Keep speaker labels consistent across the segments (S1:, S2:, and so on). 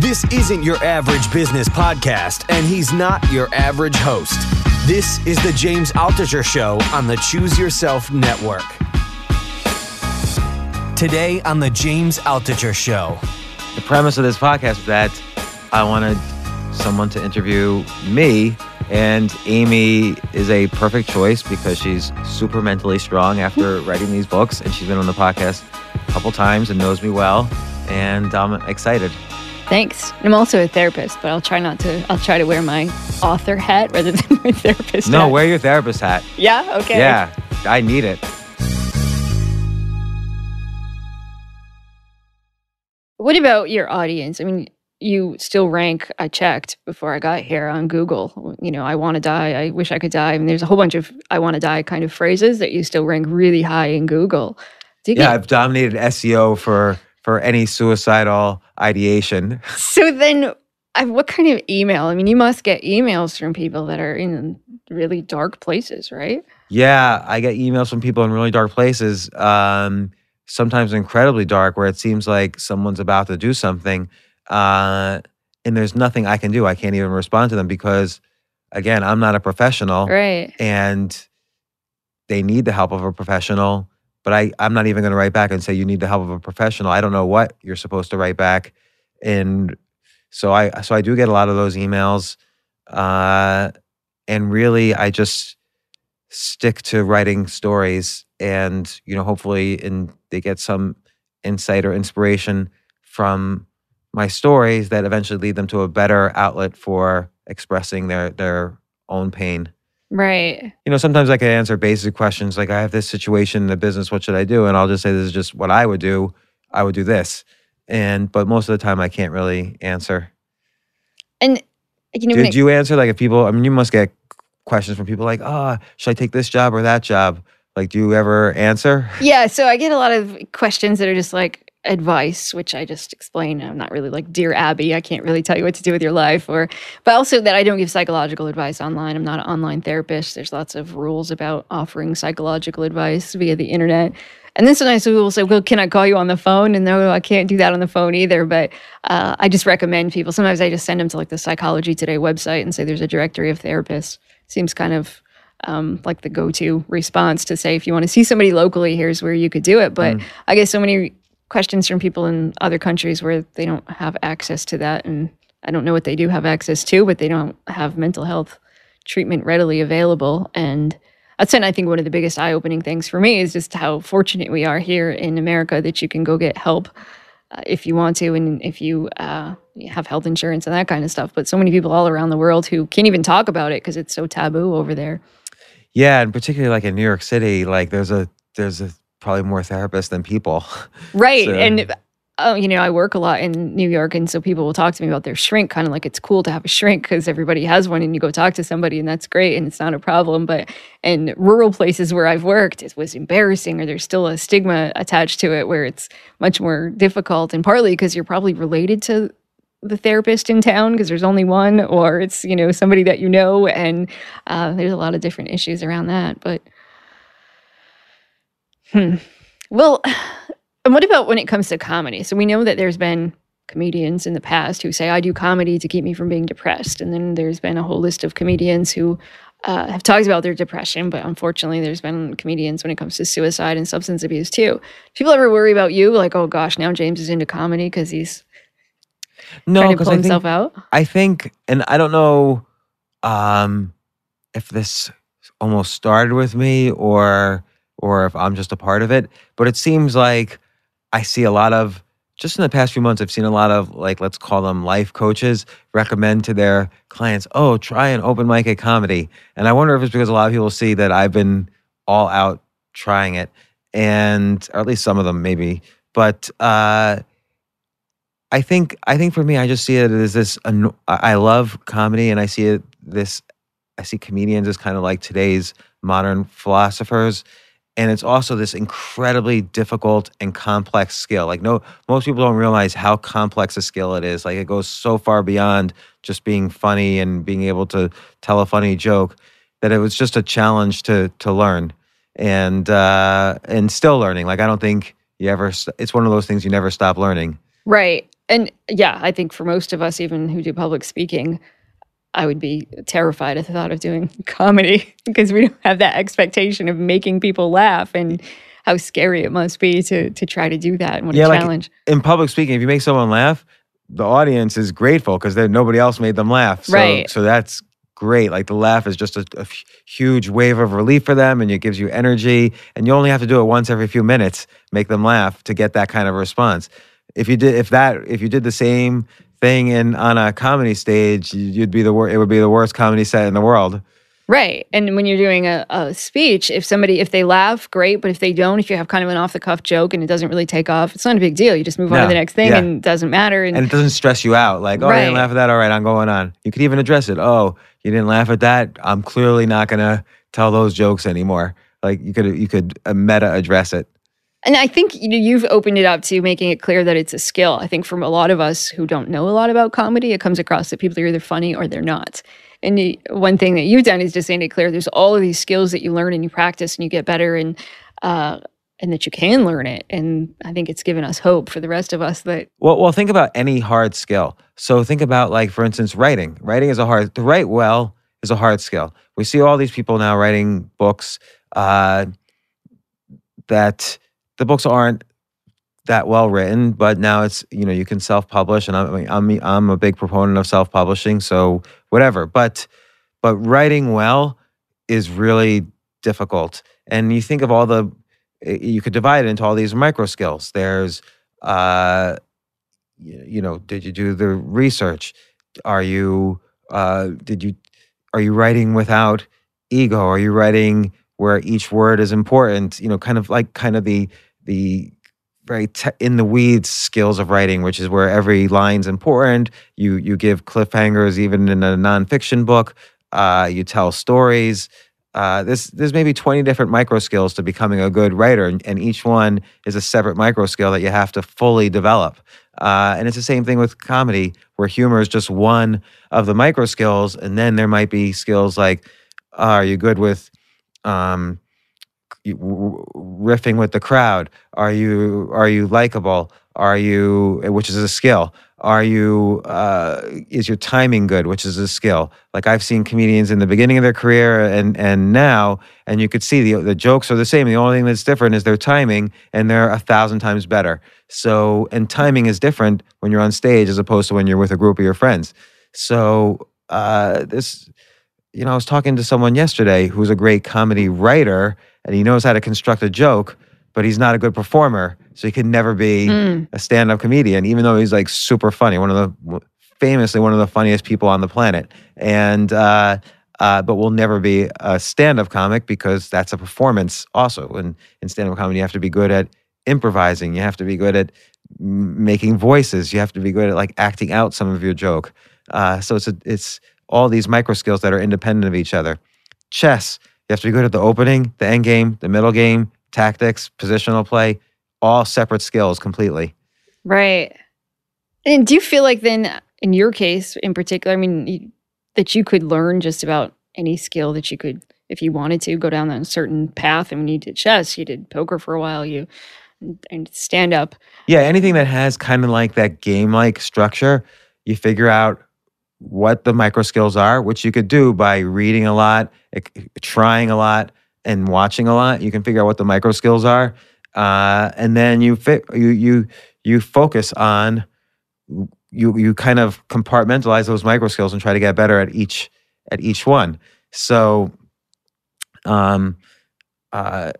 S1: This isn't your average business podcast, and he's not your average host. This is the James Altucher Show on the Choose Yourself Network. Today on the James Altucher Show.
S2: The premise of this podcast is that I wanted someone to interview me, and Amy is a perfect choice because she's super mentally strong after writing these books, and she's been on the podcast a couple times and knows me well, and I'm excited.
S3: Thanks. I'm also a therapist, but I'll try not to. I'll try to wear my author hat rather than my therapist
S2: No,
S3: hat.
S2: wear your therapist hat.
S3: Yeah. Okay.
S2: Yeah, I need it.
S3: What about your audience? I mean, you still rank. I checked before I got here on Google. You know, I want to die. I wish I could die. I mean, there's a whole bunch of I want to die kind of phrases that you still rank really high in Google.
S2: Yeah,
S3: get-
S2: I've dominated SEO for for any suicidal ideation.
S3: So then, I, what kind of email? I mean, you must get emails from people that are in really dark places, right?
S2: Yeah, I get emails from people in really dark places, um, sometimes incredibly dark, where it seems like someone's about to do something, uh, and there's nothing I can do. I can't even respond to them because, again, I'm not a professional,
S3: Right.
S2: and they need the help of a professional. But I, I'm not even going to write back and say you need the help of a professional. I don't know what you're supposed to write back, and so I, so I do get a lot of those emails, uh, and really, I just stick to writing stories and you know hopefully and they get some insight or inspiration from my stories that eventually lead them to a better outlet for expressing their their own pain
S3: Right.
S2: you know sometimes i can answer basic questions like i have this situation in the business what should i do? And i'll just say this is just what i would do. I would do this. And but most of the time i can't really answer.
S3: And you know,
S2: did
S3: it-
S2: you answer like if people i mean you must get questions from people like oh should i take this job or that job? Like do you ever answer?
S3: Yeah. So I get a lot of questions that are just like advice, which I just explain. I'm not really like dear Abby. I can't really tell you what to do with your life, or but also that I don't give psychological advice online. I'm not an online therapist. There's lots of rules about offering psychological advice via the internet. And then sometimes people will say, "Well, can I call you on the phone?" And no, I can't do that on the phone either. But uh, I just recommend people. Sometimes I just send them to like the Psychology Today website and say, "There's a directory of therapists." Seems kind of um, like the go-to response to say, if you want to see somebody locally, here's where you could do it. But I get so many questions from people in other countries where they don't have access to that, and I don't know what they do have access to, but they don't have mental health treatment readily available. And that's and I think one of the biggest eye-opening things for me is just how fortunate we are here in America that you can go get help uh, if you want to, and if you uh, you have health insurance and that kind of stuff. But so many people all around the world who can't even talk about it because it's so taboo over there.
S2: yeah and particularly like in new york city like there's a there's a probably more therapists than people
S3: Right.
S2: So-
S3: and uh, you know, I work a lot in New York, and so people will talk to me about their shrink, kind of like it's cool to have a shrink because everybody has one, and you go talk to somebody, and that's great, and it's not a problem. But in rural places where I've worked, it was embarrassing, or there's still a stigma attached to it where it's much more difficult, and partly because you're probably related to the therapist in town because there's only one, or it's you know somebody that you know, and uh, there's a lot of different issues around that. But hmm. well, and what about when it comes to comedy? So we know that there's been comedians in the past who say, I do comedy to keep me from being depressed. And then there's been a whole list of comedians who uh, have talked about their depression, but unfortunately, there's been comedians when it comes to suicide and substance abuse too. People ever worry about you? Like, oh gosh, now James is into comedy because he's
S2: no
S3: trying to pull
S2: I think,
S3: himself out?
S2: I think and i don't know um if this almost started with me or or if i'm just a part of it but it seems like i see a lot of just in the past few months i've seen a lot of like let's call them life coaches recommend to their clients oh try an open mic at comedy and i wonder if it's because a lot of people see that i've been all out trying it and or at least some of them maybe but uh I think I think for me, I just see it as this. I I love comedy, and I see it this. I see comedians as kind of like today's modern philosophers, and it's also this incredibly difficult and complex skill. Like no, most people don't realize how complex a skill it is. Like it goes so far beyond just being funny and being able to tell a funny joke that it was just a challenge to to learn, and uh, and still learning. Like I don't think you ever. It's one of those things you never stop learning.
S3: Right. And yeah, I think for most of us, even who do public speaking, I would be terrified at the thought of doing comedy because we don't have that expectation of making people laugh and how scary it must be to to try to do that and what
S2: Yeah,
S3: a
S2: like-
S3: challenge.
S2: In public speaking, if you make someone laugh, the audience is grateful because nobody else made them laugh. So,
S3: Right.
S2: So that's great. Like the laugh is just a huge wave of relief for them, and it gives you energy. And you only have to do it once every few minutes, make them laugh to get that kind of response. If you did, if that, if you did the same thing in on a comedy stage, you'd be the wor- It would be the worst comedy set in the world.
S3: Right. And when you're doing a, a speech, if somebody, if they laugh, great. But if they don't, if you have kind of an off the cuff joke and it doesn't really take off, it's not a big deal. You just move on to the next thing
S2: yeah.
S3: and it doesn't matter. And,
S2: and it doesn't stress you out. Like, oh, I didn't laugh at that. All right, I'm going on. You could even address it. Oh, you didn't laugh at that. I'm clearly not gonna tell those jokes anymore. Like you could you could uh, meta address it.
S3: And I think you know, you've opened it up to making it clear that it's a skill. I think from a lot of us who don't know a lot about comedy, it comes across that people are either funny or they're not. And one thing that you've done is just made it clear there's all of these skills that you learn and you practice and you get better and uh, and that you can learn it. And I think it's given us hope for the rest of us that
S2: Well, well, think about any hard skill. So think about like, for instance, writing. Writing is a hard. To write well is a hard skill. We see all these people now writing books uh, that the books aren't that well written, but now it's you know you can self publish, and I'm I I'm I'm a big proponent of self publishing. So whatever, but but writing well is really difficult. And you think of all the eh, you could divide it into all these micro skills. There's uh, you know, did you do the research? Are you uh, did you are you writing without ego? Are you writing where each word is important? You know, kind of like kind of the the very te- in the weeds skills of writing, which is where every line's important. You you give cliffhangers even in a nonfiction book. Uh, you tell stories. Uh, there's there's maybe 20 different micro skills to becoming a good writer, and, and each one is a separate micro skill that you have to fully develop. Uh, and it's the same thing with comedy, where humor is just one of the micro skills, and then there might be skills like, uh, are you good with um, riffing with the crowd? Are you are you likable? Are you which is a skill? Are you uh, is your timing good, which is a skill? Like I've seen comedians in the beginning of their career and and now, and you could see the the jokes are the same. The only thing that's different is their timing, and they're a thousand times better. So and timing is different when you're on stage as opposed to when you're with a group of your friends. So uh, this, you know, I was talking to someone yesterday who's a great comedy writer, and he knows how to construct a joke, but he's not a good performer, so he can never be
S3: Mm.
S2: a stand-up comedian, even though he's like super funny, one of the famously one of the funniest people on the planet, and uh, uh, but will never be a stand-up comic because that's a performance also. And in stand-up comedy, you have to be good at improvising, you have to be good at making voices, you have to be good at like acting out some of your joke. Uh, so it's a, it's all these micro skills that are independent of each other. Chess, you have to be good at the opening, the end game, the middle game, tactics, positional play, all separate skills completely.
S3: Right. And do you feel like then, in your case in particular, I mean, you, that you could learn just about any skill that you could, if you wanted to, go down that certain path? I mean, you did chess, you did poker for a while, you and stand up.
S2: Yeah, anything that has kind of like that game like structure, you figure out what the micro skills are, which you could do by reading a lot, trying a lot, and watching a lot. You can figure out what the micro skills are, uh, and then you fit you you you focus on you you kind of compartmentalize those micro skills and try to get better at each at each one. So, um, uh,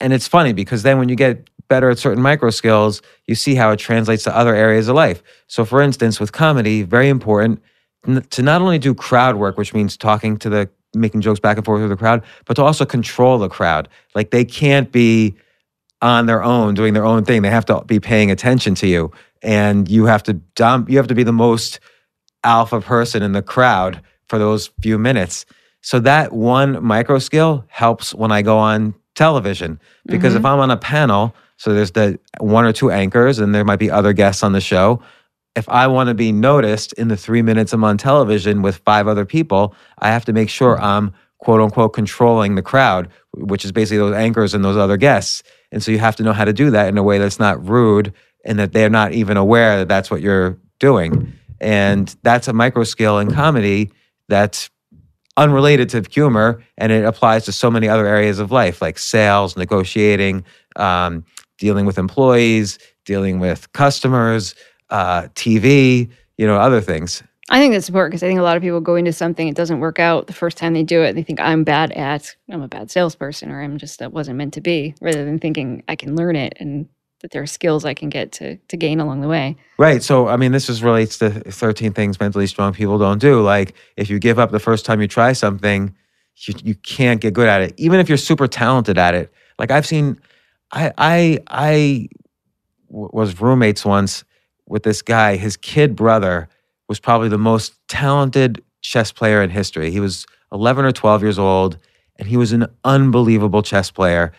S2: and it's funny because then when you get better at certain micro skills, you see how it translates to other areas of life. So, for instance, with comedy, very important to not only do crowd work, which means talking to the, making jokes back and forth with the crowd, but to also control the crowd. Like they can't be on their own doing their own thing. They have to be paying attention to you, and you have to dump. You have to be the most alpha person in the crowd for those few minutes. So that one micro skill helps when I go on television because if mm-hmm. I'm on a panel, so there's the one or two anchors and there might be other guests on the show. If I want to be noticed in the three minutes I'm on television with five other people, I have to make sure I'm quote unquote controlling the crowd, which is basically those anchors and those other guests. And so you have to know how to do that in a way that's not rude and that they're not even aware that that's what you're doing. And that's a micro skill in comedy that's unrelated to humor and it applies to so many other areas of life like sales, negotiating, um, dealing with employees, dealing with customers, uh, TV, you know, other things.
S3: I think that's important because I think a lot of people go into something, it doesn't work out the first time they do it. And they think I'm bad at, I'm a bad salesperson, or I'm just, that wasn't meant to be, rather than thinking I can learn it and that there are skills I can get to, to gain along the way.
S2: Right. So, I mean, this just relates to 13 things mentally strong people don't do. Like, if you give up the first time you try something, you, you can't get good at it, even if you're super talented at it. Like, I've seen, I I I was roommates once with this guy. His kid brother was probably the most talented chess player in history. He was 11 or 12 years old, and he was an unbelievable chess player.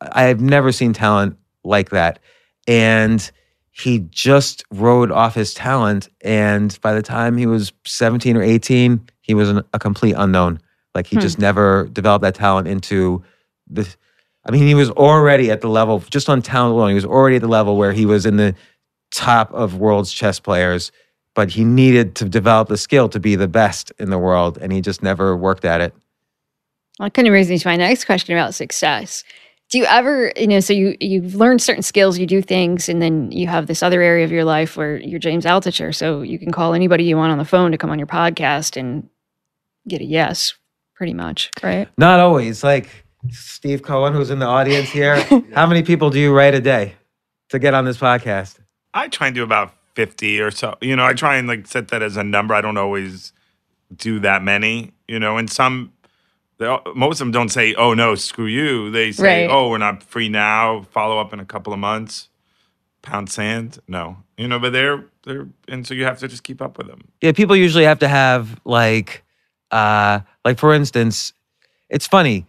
S2: I have never seen talent like that. And he just rode off his talent. And by the time he was 17 or 18, he was an, a complete unknown. Like he
S3: Hmm.
S2: just never developed that talent into the. I mean, he was already at the level, just on talent alone, he was already at the level where he was in the top of world's chess players, but he needed to develop the skill to be the best in the world. And he just never worked at it.
S3: Well, it kind of brings me to my next question about success. Do you ever, you know, so you you've learned certain skills, you do things, and then you have this other area of your life where you're James Altucher, so you can call anybody you want on the phone to come on your podcast and get a yes, pretty much, right?
S2: Not always. Like Steve Cohen, who's in the audience here. How many people do you write a day to get on this podcast?
S4: I try and do about 50 or so. You know, I try and like set that as a number. I don't always do that many, you know, and some, all- most of them don't say, oh no, screw you. They say,
S3: Right.
S4: oh, we're not free now. Follow up in a couple of months. Pound sand. No, you know, but they're, they're, and so you have to just keep up with them.
S2: Yeah, people usually have to have like, uh, like for instance, it's funny.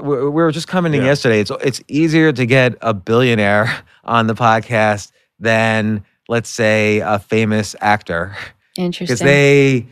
S2: We we were just commenting
S4: Yeah.
S2: yesterday. It's it's easier to get a billionaire on the podcast than let's say a famous actor
S3: Interesting.
S2: because they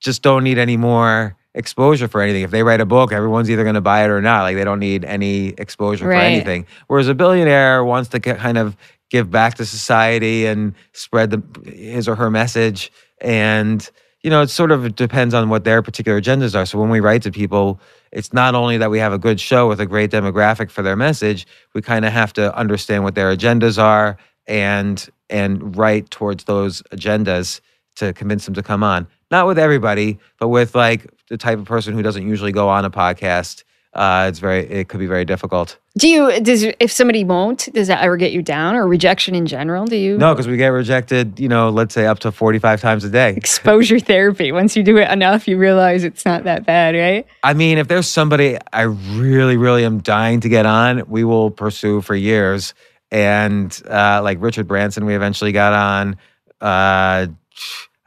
S2: just don't need any more exposure for anything. If they write a book, everyone's either going to buy it or not. Like they don't need any exposure
S3: Right.
S2: for anything. Whereas a billionaire wants to kind of give back to society and spread the, his or her message. And you know, it sort of depends on what their particular agendas are. So when we write to people, it's not only that we have a good show with a great demographic for their message, we kind of have to understand what their agendas are and and write towards those agendas to convince them to come on. Not with everybody, but with like the type of person who doesn't usually go on a podcast. Uh, it's very it could be very difficult.
S3: do you does if somebody won't, does that ever get you down or rejection in general? Do you
S2: No, because we get rejected, you know, let's say up to 45 times a day.
S3: exposure therapy? Once you do it enough, you realize it's not that bad, right?
S2: I mean, if there's somebody I really, really am dying to get on, we will pursue for years. And uh, like Richard Branson, we eventually got on. Uh,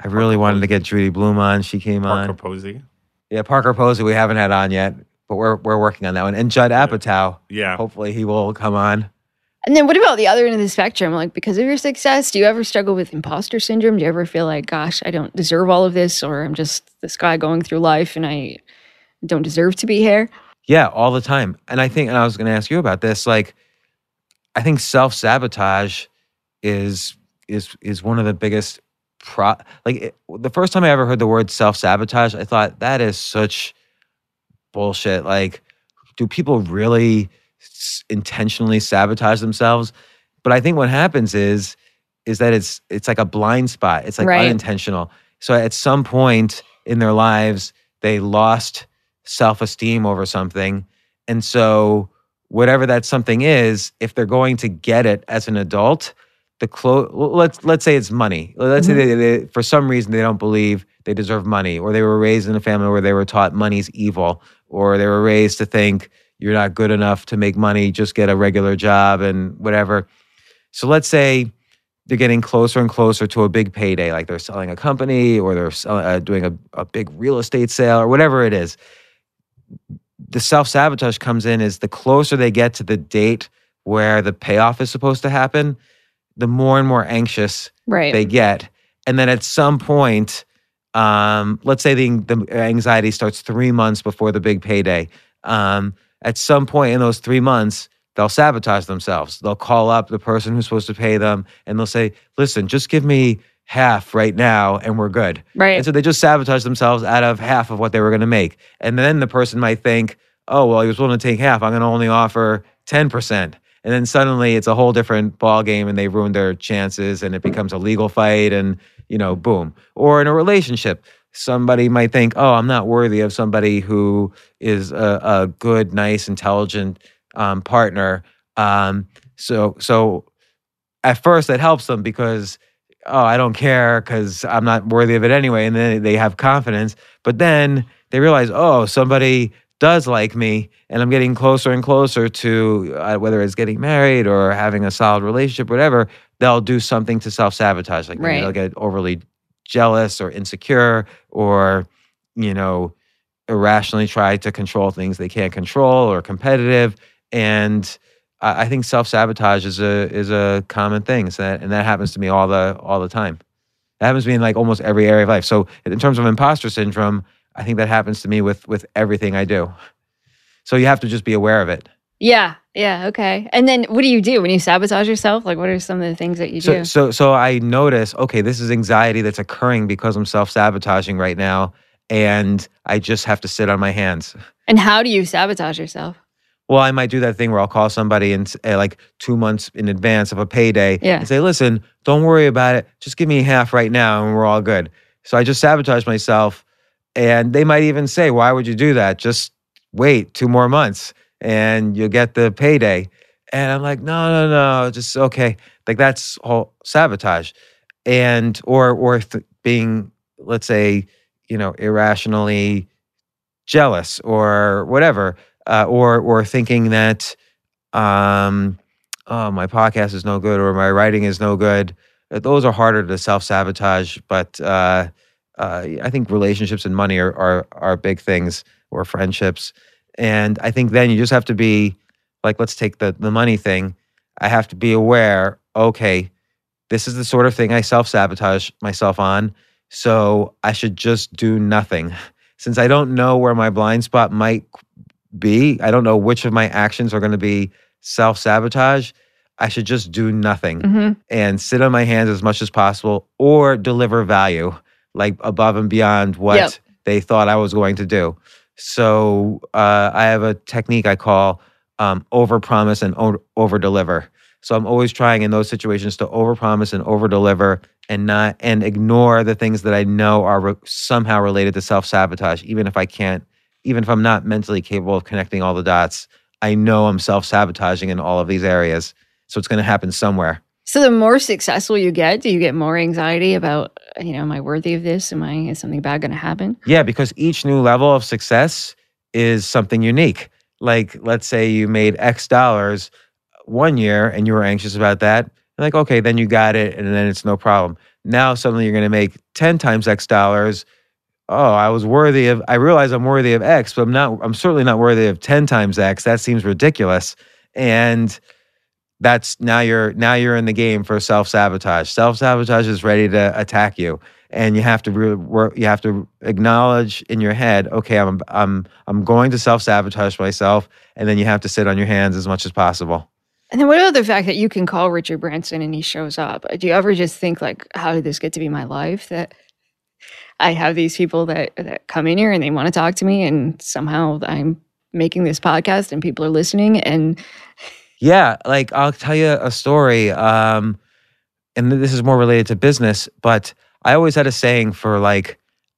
S2: I really wanted to get Judy Blume on. She came
S4: Parker
S2: on.
S4: Parker Posey.
S2: Yeah, Parker Posey, we haven't had on yet, but we're we're working on that one. And Judd Apatow,
S4: Yeah.
S2: hopefully he will come on.
S3: And then what about the other end of the spectrum? Like because of your success, do you ever struggle with imposter syndrome? Do you ever feel like, gosh, I don't deserve all of this, or I'm just this guy going through life and I don't deserve to be here?
S2: Yeah, all the time. And I think, and I was going to ask you about this. Like, I think self sabotage is is is one of the biggest pro. Like it, the first time I ever heard the word self sabotage, I thought that is such bullshit. Like, do people really s- intentionally sabotage themselves? But I think what happens is is that it's it's like a blind spot. It's like
S3: Right.
S2: unintentional. So at some point in their lives, they lost self esteem over something, and so whatever that something is, if they're going to get it as an adult, the clo- let's let's say it's money. Let's say they, they, for some reason they don't believe they deserve money, or they were raised in a family where they were taught money's evil, or they were raised to think you're not good enough to make money, just get a regular job and whatever. So let's say they're getting closer and closer to a big payday, like they're selling a company or they're uh, doing a, a big real estate sale or whatever it is. The self sabotage comes in is the closer they get to the date where the payoff is supposed to happen, the more and more anxious
S3: Right.
S2: they get. And then at some point, um, let's say the, the anxiety starts three months before the big payday. Um, at some point in those three months, they'll sabotage themselves. They'll call up the person who's supposed to pay them and they'll say, listen, just give me half right now and we're good.
S3: Right.
S2: And so they just sabotage themselves out of half of what they were going to make. And then the person might think, oh, well, he was willing to take half. I'm going to only offer 10%. And then suddenly it's a whole different ball game and they ruin their chances and it becomes a legal fight and, you know, boom. Or in a relationship, somebody might think, oh, I'm not worthy of somebody who is a, a good, nice, intelligent um, partner. Um, so, so at first that helps them because oh, I don't care because I'm not worthy of it anyway. And then they have confidence. But then they realize, oh, somebody does like me and I'm getting closer and closer to uh, whether it's getting married or having a solid relationship, whatever, they'll do something to self sabotage. Like
S3: Right.
S2: they'll get overly jealous or insecure or, you know, irrationally try to control things they can't control or competitive. And I I think self sabotage is a is a common thing. So that, and that happens to me all the all the time. That happens to me in like almost every area of life. So in terms of imposter syndrome, I think that happens to me with with everything I do. So you have to just be aware of it.
S3: Yeah. Yeah. Okay. And then what do you do when you sabotage yourself? Like, what are some of the things that you
S2: So
S3: do?
S2: so so I notice, okay, this is anxiety that's occurring because I'm self sabotaging right now, and I just have to sit on my hands.
S3: And how do you sabotage yourself?
S2: Well, I might do that thing where I'll call somebody and uh, like two months in advance of a payday
S3: Yeah.
S2: and say, listen, don't worry about it. Just give me half right now and we're all good. So I just sabotage myself. And they might even say, why would you do that? Just wait two more months and you'll get the payday. And I'm like, no, no, no, just okay. Like that's all sabotage. And, or, or th- being, let's say, you know, irrationally jealous or whatever uh, or or thinking that um, oh my podcast is no good or my writing is no good. Uh, Those are harder to self sabotage, but uh, uh, I think relationships and money are, are are big things or friendships, and I think then you just have to be like let's take the the money thing. I have to be aware. Okay, this is the sort of thing I self sabotage myself on, so I should just do nothing. Since I don't know where my blind spot might be, I don't know which of my actions are going to be self sabotage. I should just do nothing
S3: hmm
S2: and sit on my hands as much as possible or deliver value like above and beyond what
S3: Yep.
S2: they thought I was going to do. So uh, I have a technique I call um, over promise and over deliver. So I'm always trying in those situations to over promise and over deliver and not and ignore the things that I know are re- somehow related to self sabotage, even if I can't, even if I'm not mentally capable of connecting all the dots. I know I'm self sabotaging in all of these areas. So it's going to happen somewhere.
S3: So the more successful you get, do you get more anxiety about, you know, am I worthy of this? Am I, is something bad going to happen?
S2: Yeah, because each new level of success is something unique. Like, let's say you made X dollars one year and you were anxious about that. You're like, okay, then you got it and then it's no problem. Now suddenly you're going to make 10 times X dollars. Oh, I was worthy of, I realize I'm worthy of X, but I'm not, I'm certainly not worthy of 10 times X. That seems ridiculous. And that's now you're, now you're in the game for self sabotage. Self sabotage is ready to attack you and you have to re- work you have to acknowledge in your head okay i'm i'm i'm going to self-sabotage myself and then you have to sit on your hands as much as possible
S3: And then what about the fact that you can call Richard Branson and he shows up? Do you ever just think like, how did this get to be my life? That I have these people that that come in here and they want to talk to me, and somehow I'm making this podcast and people are listening. And
S2: yeah like i'll tell you a story um and this is more related to business but i always had a saying for like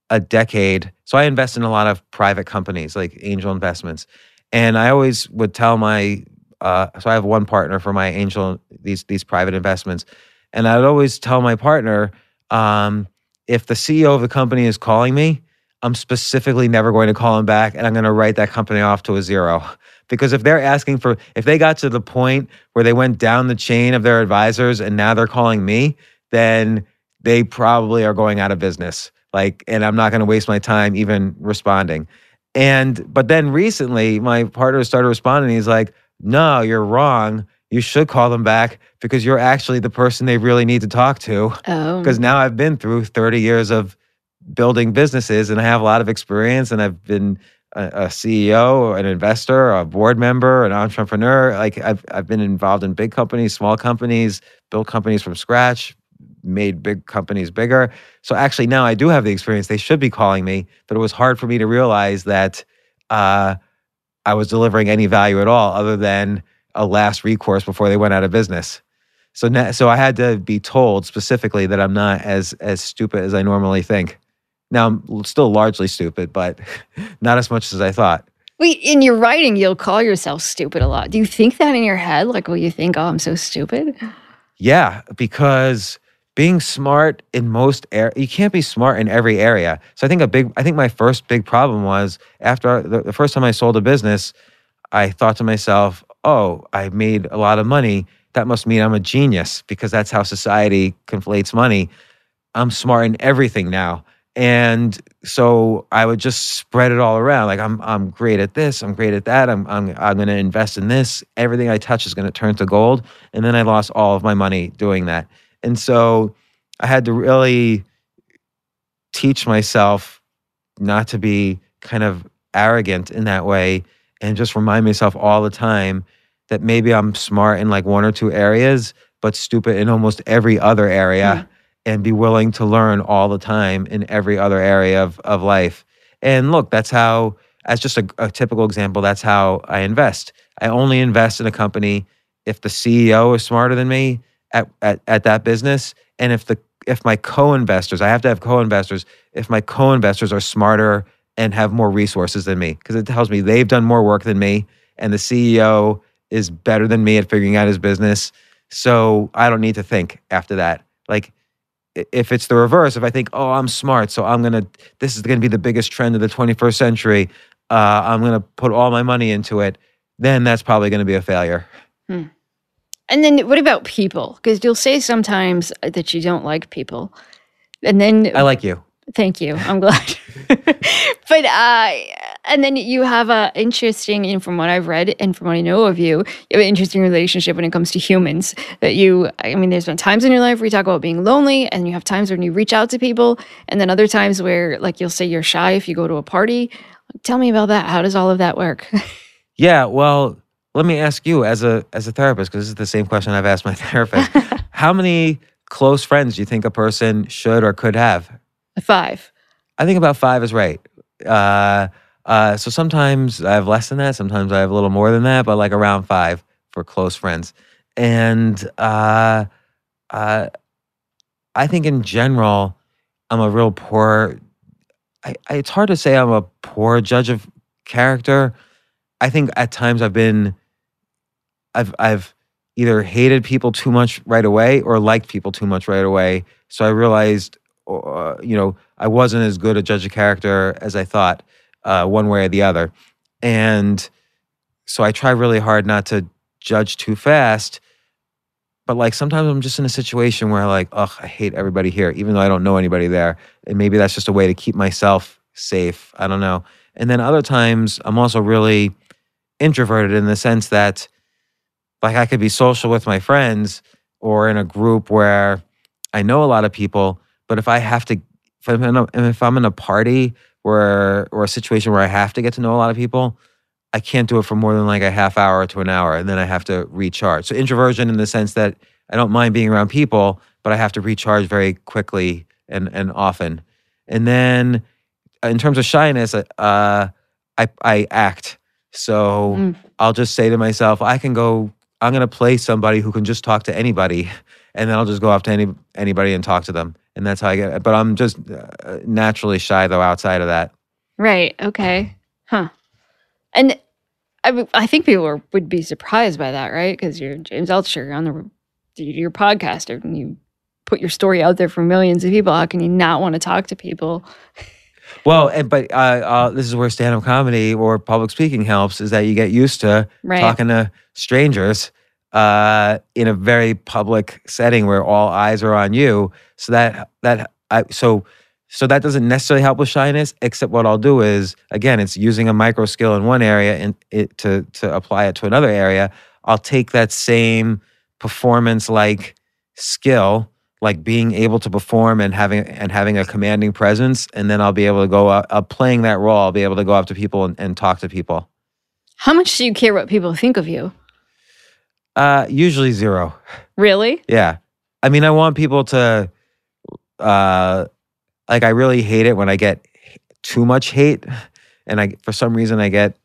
S2: a decade so i invest in a lot of private companies like angel investments and i always would tell my uh, so i have one partner for my angel these these private investments and i'd always tell my partner um, if the ceo of the company is calling me i'm specifically never going to call him back and i'm going to write that company off to a zero. Because if they're asking for if they got to the point where they went down the chain of their advisors and now they're calling me then they probably are going out of business. Like and i'm not going to waste my time even responding. And but then recently my partner started responding. He's like no you're wrong you should call them back because you're actually the person they really need to talk to
S3: oh,
S2: because now I've been through 30 years of building businesses and I have a lot of experience and I've been a, a CEO, an investor, a board member, an entrepreneur. Like I've I've been involved in big companies, small companies, built companies from scratch, made big companies bigger. So actually now I do have the experience. They should be calling me, but it was hard for me to realize that uh, I was delivering any value at all, other than a last recourse before they went out of business. So na- so I had to be told specifically that I'm not as as stupid as I normally think. Now I'm still largely stupid, but not as much as I thought.
S3: Wait, in your writing, you'll call yourself stupid a lot. Do you think that in your head? Like, will you think, oh, I'm so stupid?
S2: Yeah, because being smart in most air you can't be smart in every area. So I think a big I think my first big problem was after the, the first time I sold a business, I thought to myself, "Oh, I made a lot of money. That must mean I'm a genius because that's how society conflates money. I'm smart in everything now." And so I would just spread it all around. Like I'm I'm great at this, I'm great at that. I'm I'm I'm to invest in this. Everything I touch is to turn to gold. And then I lost all of my money doing that. And so I had to really teach myself not to be kind of arrogant in that way and just remind myself all the time that maybe I'm smart in like one or two areas, but stupid in almost every other area mm-hmm. and be willing to learn all the time in every other area of, of life. And look, that's how, as just a, a typical example, that's how I invest. I only invest in a company if the CEO is smarter than me at, at, at that business. And if the if my co-investors, I have to have co-investors, if my co-investors are smarter and have more resources than me, because it tells me they've done more work than me and the CEO is better than me at figuring out his business. So I don't need to think after that. Like if it's the reverse, if I think, oh, I'm smart, so I'm gonna, this is gonna be the biggest trend of the 21st century, uh, I'm gonna put all my money into it, then that's probably gonna be a failure.
S3: And then what about people? Because you'll say sometimes that you don't like people. And then
S2: I like you.
S3: Thank you. I'm glad. but uh, and then you have a interesting, and from what I've read and from what I know of you, you have an interesting relationship when it comes to humans. That you, I mean, there's been times in your life where you talk about being lonely, and you have times when you reach out to people, and then other times where, like, you'll say you're shy if you go to a party. Tell me about that. How does all of that work?
S2: Yeah, well, let me ask you as a as a therapist because this is the same question I've asked my therapist. How many close friends do you think a person should or could have?
S3: Five.
S2: I think about five is right. Uh, uh, so sometimes I have less than that. Sometimes I have a little more than that, but like around five for close friends. And uh, uh, I think in general, I'm a real poor. I, I, it's hard to say I'm a poor judge of character. I think at times I've been, I've I've either hated people too much right away or liked people too much right away. So I realized, uh, you know, I wasn't as good a judge of character as I thought, uh, one way or the other. And so I try really hard not to judge too fast. But like sometimes I'm just in a situation where like, ugh, I hate everybody here, even though I don't know anybody there. And maybe that's just a way to keep myself safe. I don't know. And then other times I'm also really introverted in the sense that like I could be social with my friends or in a group where I know a lot of people, but if I have to, if I'm in a, if I'm in a party where or a situation where I have to get to know a lot of people, I can't do it for more than like a half hour to an hour, and then I have to recharge. So introversion in the sense that I don't mind being around people, but I have to recharge very quickly and and often. And then in terms of shyness, uh, I I act. So
S3: Mm.
S2: I'll just say to myself, I can go. I'm gonna play somebody who can just talk to anybody, and then I'll just go off to any anybody and talk to them, and that's how I get. But I'm just uh, naturally shy though. Outside of that,
S3: Right. Okay. Huh. And I, I think people are, would be surprised by that, right? Because you're James Altucher you're on the you're a podcaster and you put your story out there for millions of people. How can you not want to talk to people?
S2: well, and, but uh, uh, this is where stand-up comedy or public speaking helps. Is that you get used to
S3: Right.
S2: talking to strangers uh, in a very public setting where all eyes are on you. So that that I so so that doesn't necessarily help with shyness. Except what I'll do is again, it's using a micro skill in one area and it to to apply it to another area. I'll take that same performance like skill like being able to perform and having and having a commanding presence, and then I'll be able to go up, uh, playing that role. I'll be able to go up to people and, and talk to people.
S3: How much do you care what people think of you?
S2: Uh, usually zero.
S3: Really?
S2: Yeah. I mean, I want people to, uh, like, I really hate it when I get too much hate. And I, for some reason, I get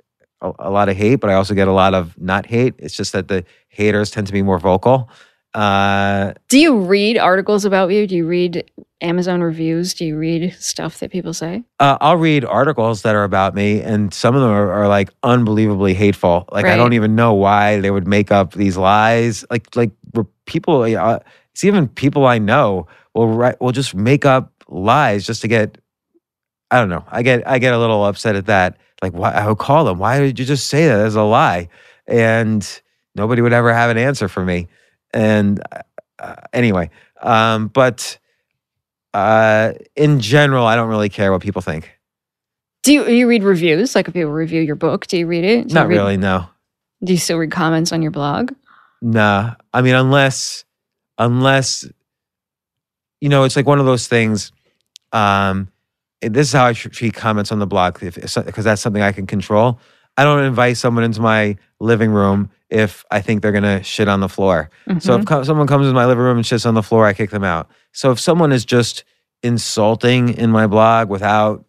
S2: a, a lot of hate, but I also get a lot of not hate. It's just that the haters tend to be more vocal. Uh,
S3: Do you read articles about you? Do you read Amazon reviews? Do you read stuff that people say?
S2: uh, I'll read articles that are about me, and some of them are, are like unbelievably hateful. Like I don't even know why they would make up these lies. Like like people, uh, it's even people I know will write, will just make up lies just to get. I don't know. I get I get a little upset at that. Like why I would call them. Why did you just say that as a lie? And nobody would ever have an answer for me. And uh, anyway, um, but uh, in general, I don't really care what people think.
S3: Do you, you read reviews? Like if people review your book, do you read it? Do
S2: Not
S3: read-
S2: really, no.
S3: Do you still read comments on your blog?
S2: Nah. I mean, unless, unless, you know, it's like one of those things. Um, this is how I treat comments on the blog, because that's something I can control. I don't invite someone into my living room if I think they're gonna shit on the floor. So
S3: Mhm.
S2: if co- someone comes in my living room and shits on the floor, I kick them out. So if someone is just insulting in my blog without,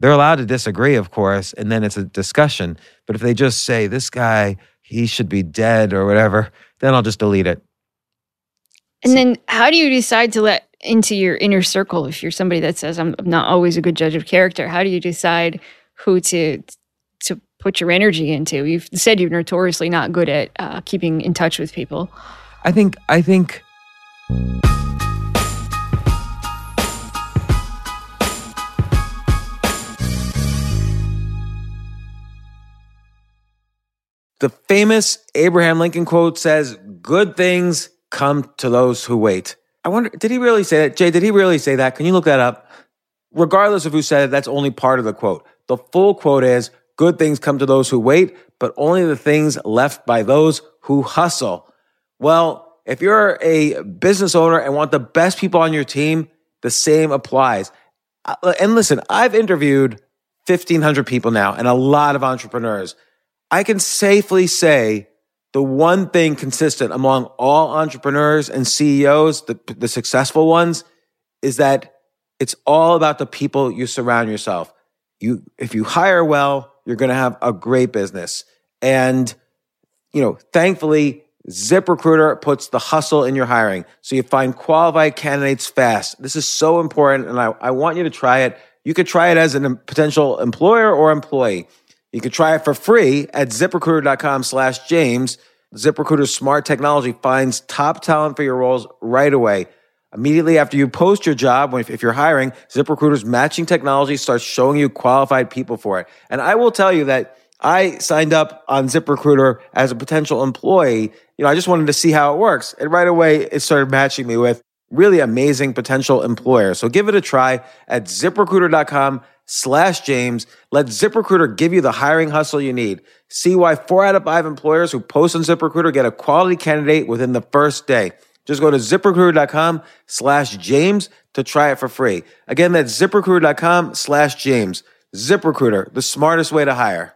S2: they're allowed to disagree, of course, and then it's a discussion. But if they just say this guy, he should be dead or whatever, then I'll just delete it.
S3: And then how do you decide to let into your inner circle if you're somebody that says I'm not always a good judge of character? How do you decide who to to put your energy into? You've said you're notoriously not good at uh, keeping in touch with people.
S2: I think I think The famous Abraham Lincoln quote says, Good things come to those who wait. I wonder, did he really say that? Jay, did he really say that? Can you look that up? Regardless of who said it, that's only part of the quote. The full quote is, Good things come to those who wait, but only the things left by those who hustle. Well, if you're a business owner and want the best people on your team, the same applies. Uh, And listen, I've interviewed 1,500 people now and a lot of entrepreneurs. I can safely say the one thing consistent among all entrepreneurs and CEOs, the, the successful ones, is that it's all about the people you surround yourself. You, if you hire well, you're going to have a great business. And, you know, thankfully, ZipRecruiter puts the hustle in your hiring. So you find qualified candidates fast. This is so important. And I, I want you to try it. You could try it as a potential employer or employee. You can try it for free at ziprecruiter.com slash James. ZipRecruiter's smart technology finds top talent for your roles right away. Immediately after you post your job, if you're hiring, ZipRecruiter's matching technology starts showing you qualified people for it. And I will tell you that I signed up on ZipRecruiter as a potential employee. You know, I just wanted to see how it works. And right away, it started matching me with really amazing potential employers. So give it a try at ziprecruiter.com slash James. Let ZipRecruiter give you the hiring hustle you need. See why four out of five employers who post on ZipRecruiter get a quality candidate within the first day. Just go to ziprecruiter.com slash James to try it for free. Again, that's ziprecruiter.com slash James. ZipRecruiter, the smartest way to hire.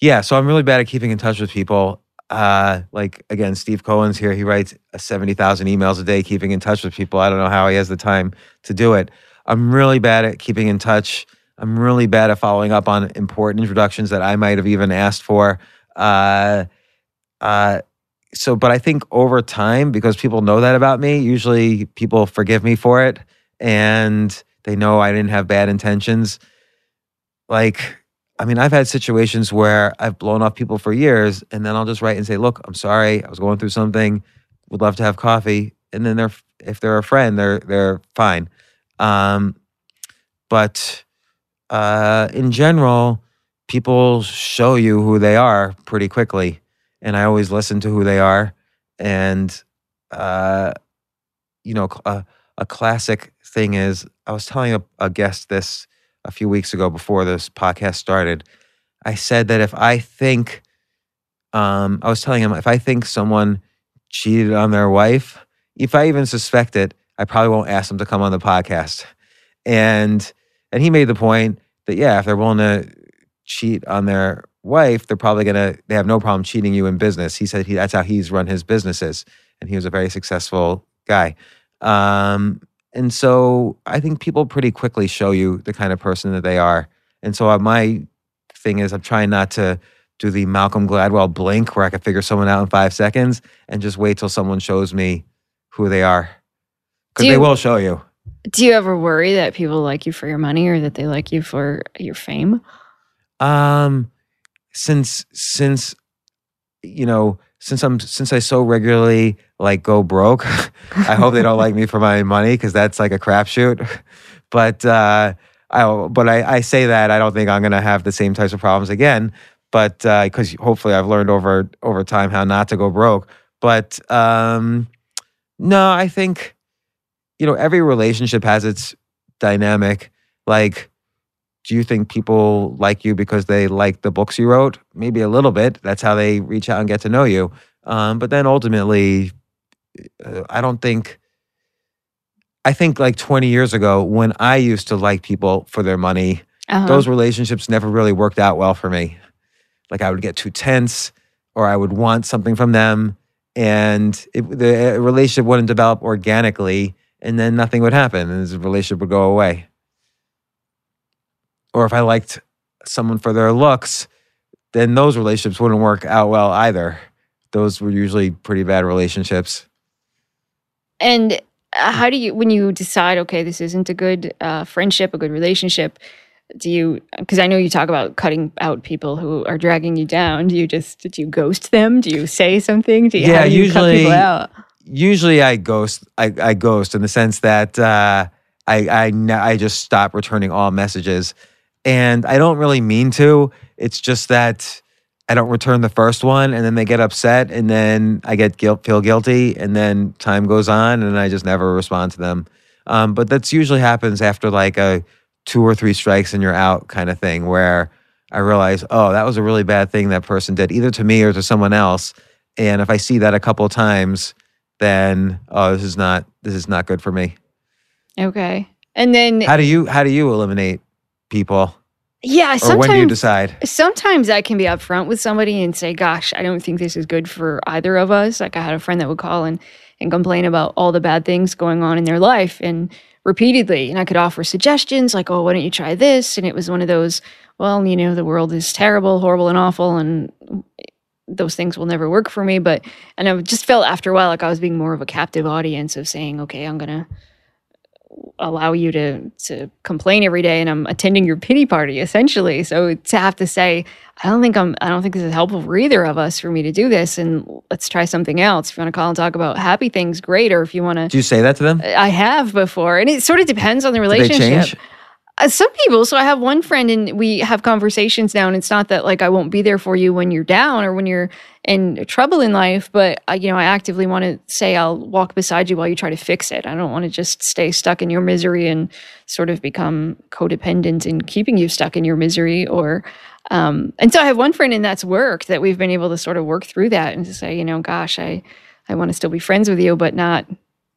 S2: Yeah, so I'm really bad at keeping in touch with people. Uh, like again, Steve Cohen's here. He writes uh, seventy thousand emails a day, keeping in touch with people. I don't know how he has the time to do it. I'm really bad at keeping in touch. I'm really bad at following up on important introductions that I might have even asked for. Uh, uh, so, but I think over time, because people know that about me, usually people forgive me for it, and they know I didn't have bad intentions. Like I mean, I've had situations where I've blown off people for years, and then I'll just write and say, "Look, I'm sorry. I was going through something. Would love to have coffee." And then they're, if they're a friend, they're they're fine. Um, but uh, in general, people show you who they are pretty quickly, and I always listen to who they are. And uh, you know, a, a classic thing is I was telling a, a guest this a few weeks ago before this podcast started. I said that if I think Um, I was telling him if I think someone cheated on their wife, if I even suspect it, I probably won't ask them to come on the podcast. And and he made the point that yeah, if they're willing to cheat on their wife, they're probably gonna they have no problem cheating you in business. He said he, that's how he's run his businesses, and he was a very successful guy. Um, and so I think people pretty quickly show you the kind of person that they are. And so uh, my thing is, I'm trying not to do the Malcolm Gladwell blink where I can figure someone out in five seconds and just wait till someone shows me who they are. Because they will show you.
S3: Do you ever worry that people like you for your money or that they like you for your fame?
S2: Um, since since you know since I'm since I so regularly like go broke, I hope they don't like me for my money because that's like a crapshoot. But uh, I but I, I say that I don't think I'm gonna have the same types of problems again. But because hopefully I've learned over over time how not to go broke. But um, no, I think you know every relationship has its dynamic. Like do you think people like you because they like the books you wrote? Maybe a little bit. That's how they reach out and get to know you. Um, but then ultimately, uh, I don't think. I think like 20 years ago, when I used to like people for their money,
S3: Uh-huh.
S2: those relationships never really worked out well for me. Like I would get too tense, or I would want something from them, and it, the uh, relationship wouldn't develop organically, and then nothing would happen, and the relationship would go away. Or if I liked someone for their looks, then those relationships wouldn't work out well either. Those were usually pretty bad relationships.
S3: And uh, how do you, when you decide, okay, this isn't a good uh, friendship, a good relationship, do you, because I know you talk about cutting out people who are dragging you down. Do you just, do you ghost them? Do you say something? Do you,
S2: Yeah,
S3: do you
S2: usually- usually I ghost. I, I ghost in the sense that uh, I I I just stop returning all messages, and I don't really mean to. It's just that I don't return the first one, and then they get upset, and then I get guilt, feel guilty, and then time goes on, and I just never respond to them. Um, but that's usually happens after like a two or three strikes and you're out kind of thing, where I realize, oh, that was a really bad thing that person did, either to me or to someone else. And if I see that a couple of times, then oh, this is not this is not good for me.
S3: Okay. And then,
S2: How do you how do you eliminate people,
S3: yeah,
S2: or when do you decide?
S3: sometimes I can be upfront with somebody and say, gosh, I don't think this is good for either of us. Like I had a friend that would call and, and complain about all the bad things going on in their life and repeatedly. And I could offer suggestions like, oh, why don't you try this? And it was one of those, well, you know, the world is terrible, horrible, and awful. And those things will never work for me. But, and I just felt after a while like I was being more of a captive audience of saying, okay, I'm to allow you to to complain every day and I'm attending your pity party essentially. So to have to say, I don't think I'm I don't think this is helpful for either of us for me to do this and let's try something else. If you want to call and talk about happy things, great. Or if you want to
S2: Do you say that to them?
S3: I have before. And it sort of depends on the relationship. Uh, some people so i have one friend and we have conversations now and it's not that like i won't be there for you when you're down or when you're in trouble in life but I, you know i actively want to say i'll walk beside you while you try to fix it. I don't want to just stay stuck in your misery and sort of become codependent in keeping you stuck in your misery or um, and so i have one friend and that's worked that we've been able to sort of work through that and to say you know gosh i i want to still be friends with you but not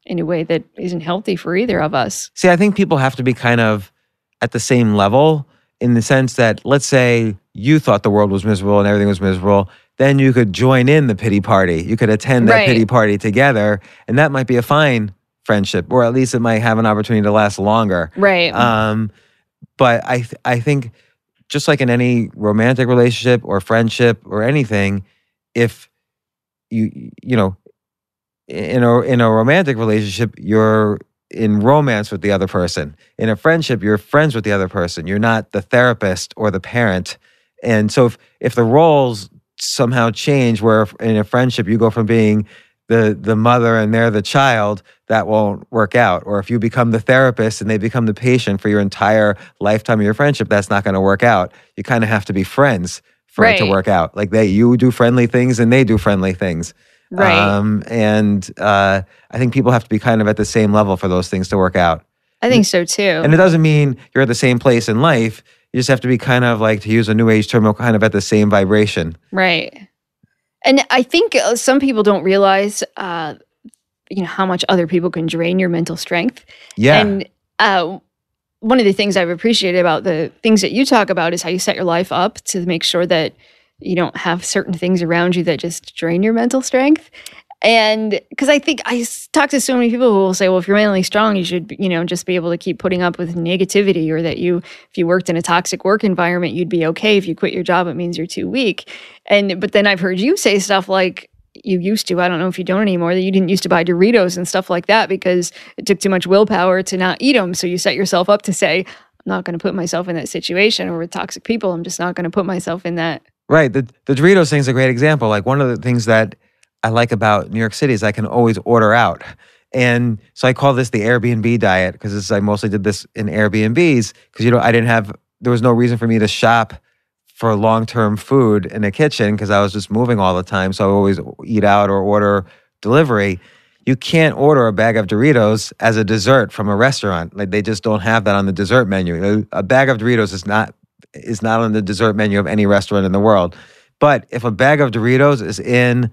S3: in a way that isn't healthy for either of us.
S2: See, I think people have to be kind of at the same level in the sense that let's say you thought the world was miserable and everything was miserable, then you could join in the pity party. You could attend that
S3: Right.
S2: pity party together, and that might be a fine friendship, or at least it might have an opportunity to last longer.
S3: right
S2: Um, but I th- I think just like in any romantic relationship or friendship or anything, if you you know in a in a romantic relationship you're in romance with the other person. In a friendship you're friends with the other person. You're not the therapist or the parent. And so if if the roles somehow change where in a friendship you go from being the the mother and they're the child, that won't work out. Or if you become the therapist and they become the patient for your entire lifetime of your friendship, that's not going to work out. You kind of have to be friends for it to work out. Like they you do friendly things and they do friendly things.
S3: Right
S2: Um, and uh, I think people have to be kind of at the same level for those things to work out.
S3: I think so too.
S2: And it doesn't mean you're at the same place in life. You just have to be kind of like, to use a new age term, kind of at the same vibration.
S3: right. And I think uh, some people don't realize, uh, you know, how much other people can drain your mental strength.
S2: Yeah.
S3: And uh, one of the things I've appreciated about the things that you talk about is how you set your life up to make sure that you don't have certain things around you that just drain your mental strength. And because I think I talk to so many people who will say, well, if you're mentally strong, you should, you know, just be able to keep putting up with negativity, or that you, if you worked in a toxic work environment, you'd be okay. If you quit your job, it means you're too weak. And, but then I've heard you say stuff like, you used to, I don't know if you don't anymore, that you didn't used to buy Doritos and stuff like that because it took too much willpower to not eat them. So you set yourself up to say, I'm not going to put myself in that situation or with toxic people. I'm just not going to put myself in that.
S2: Right. The the Doritos thing is a great example. Like one of the things that I like about New York City is I can always order out. And so I call this the Airbnb diet because I mostly did this in Airbnbs because you know I didn't have there was no reason for me to shop for long term food in a kitchen because I was just moving all the time. So I always eat out or order delivery. You can't order a bag of Doritos as a dessert from a restaurant. Like they just don't have that on the dessert menu. A bag of Doritos is not is not on the dessert menu of any restaurant in the world. But if a bag of Doritos is in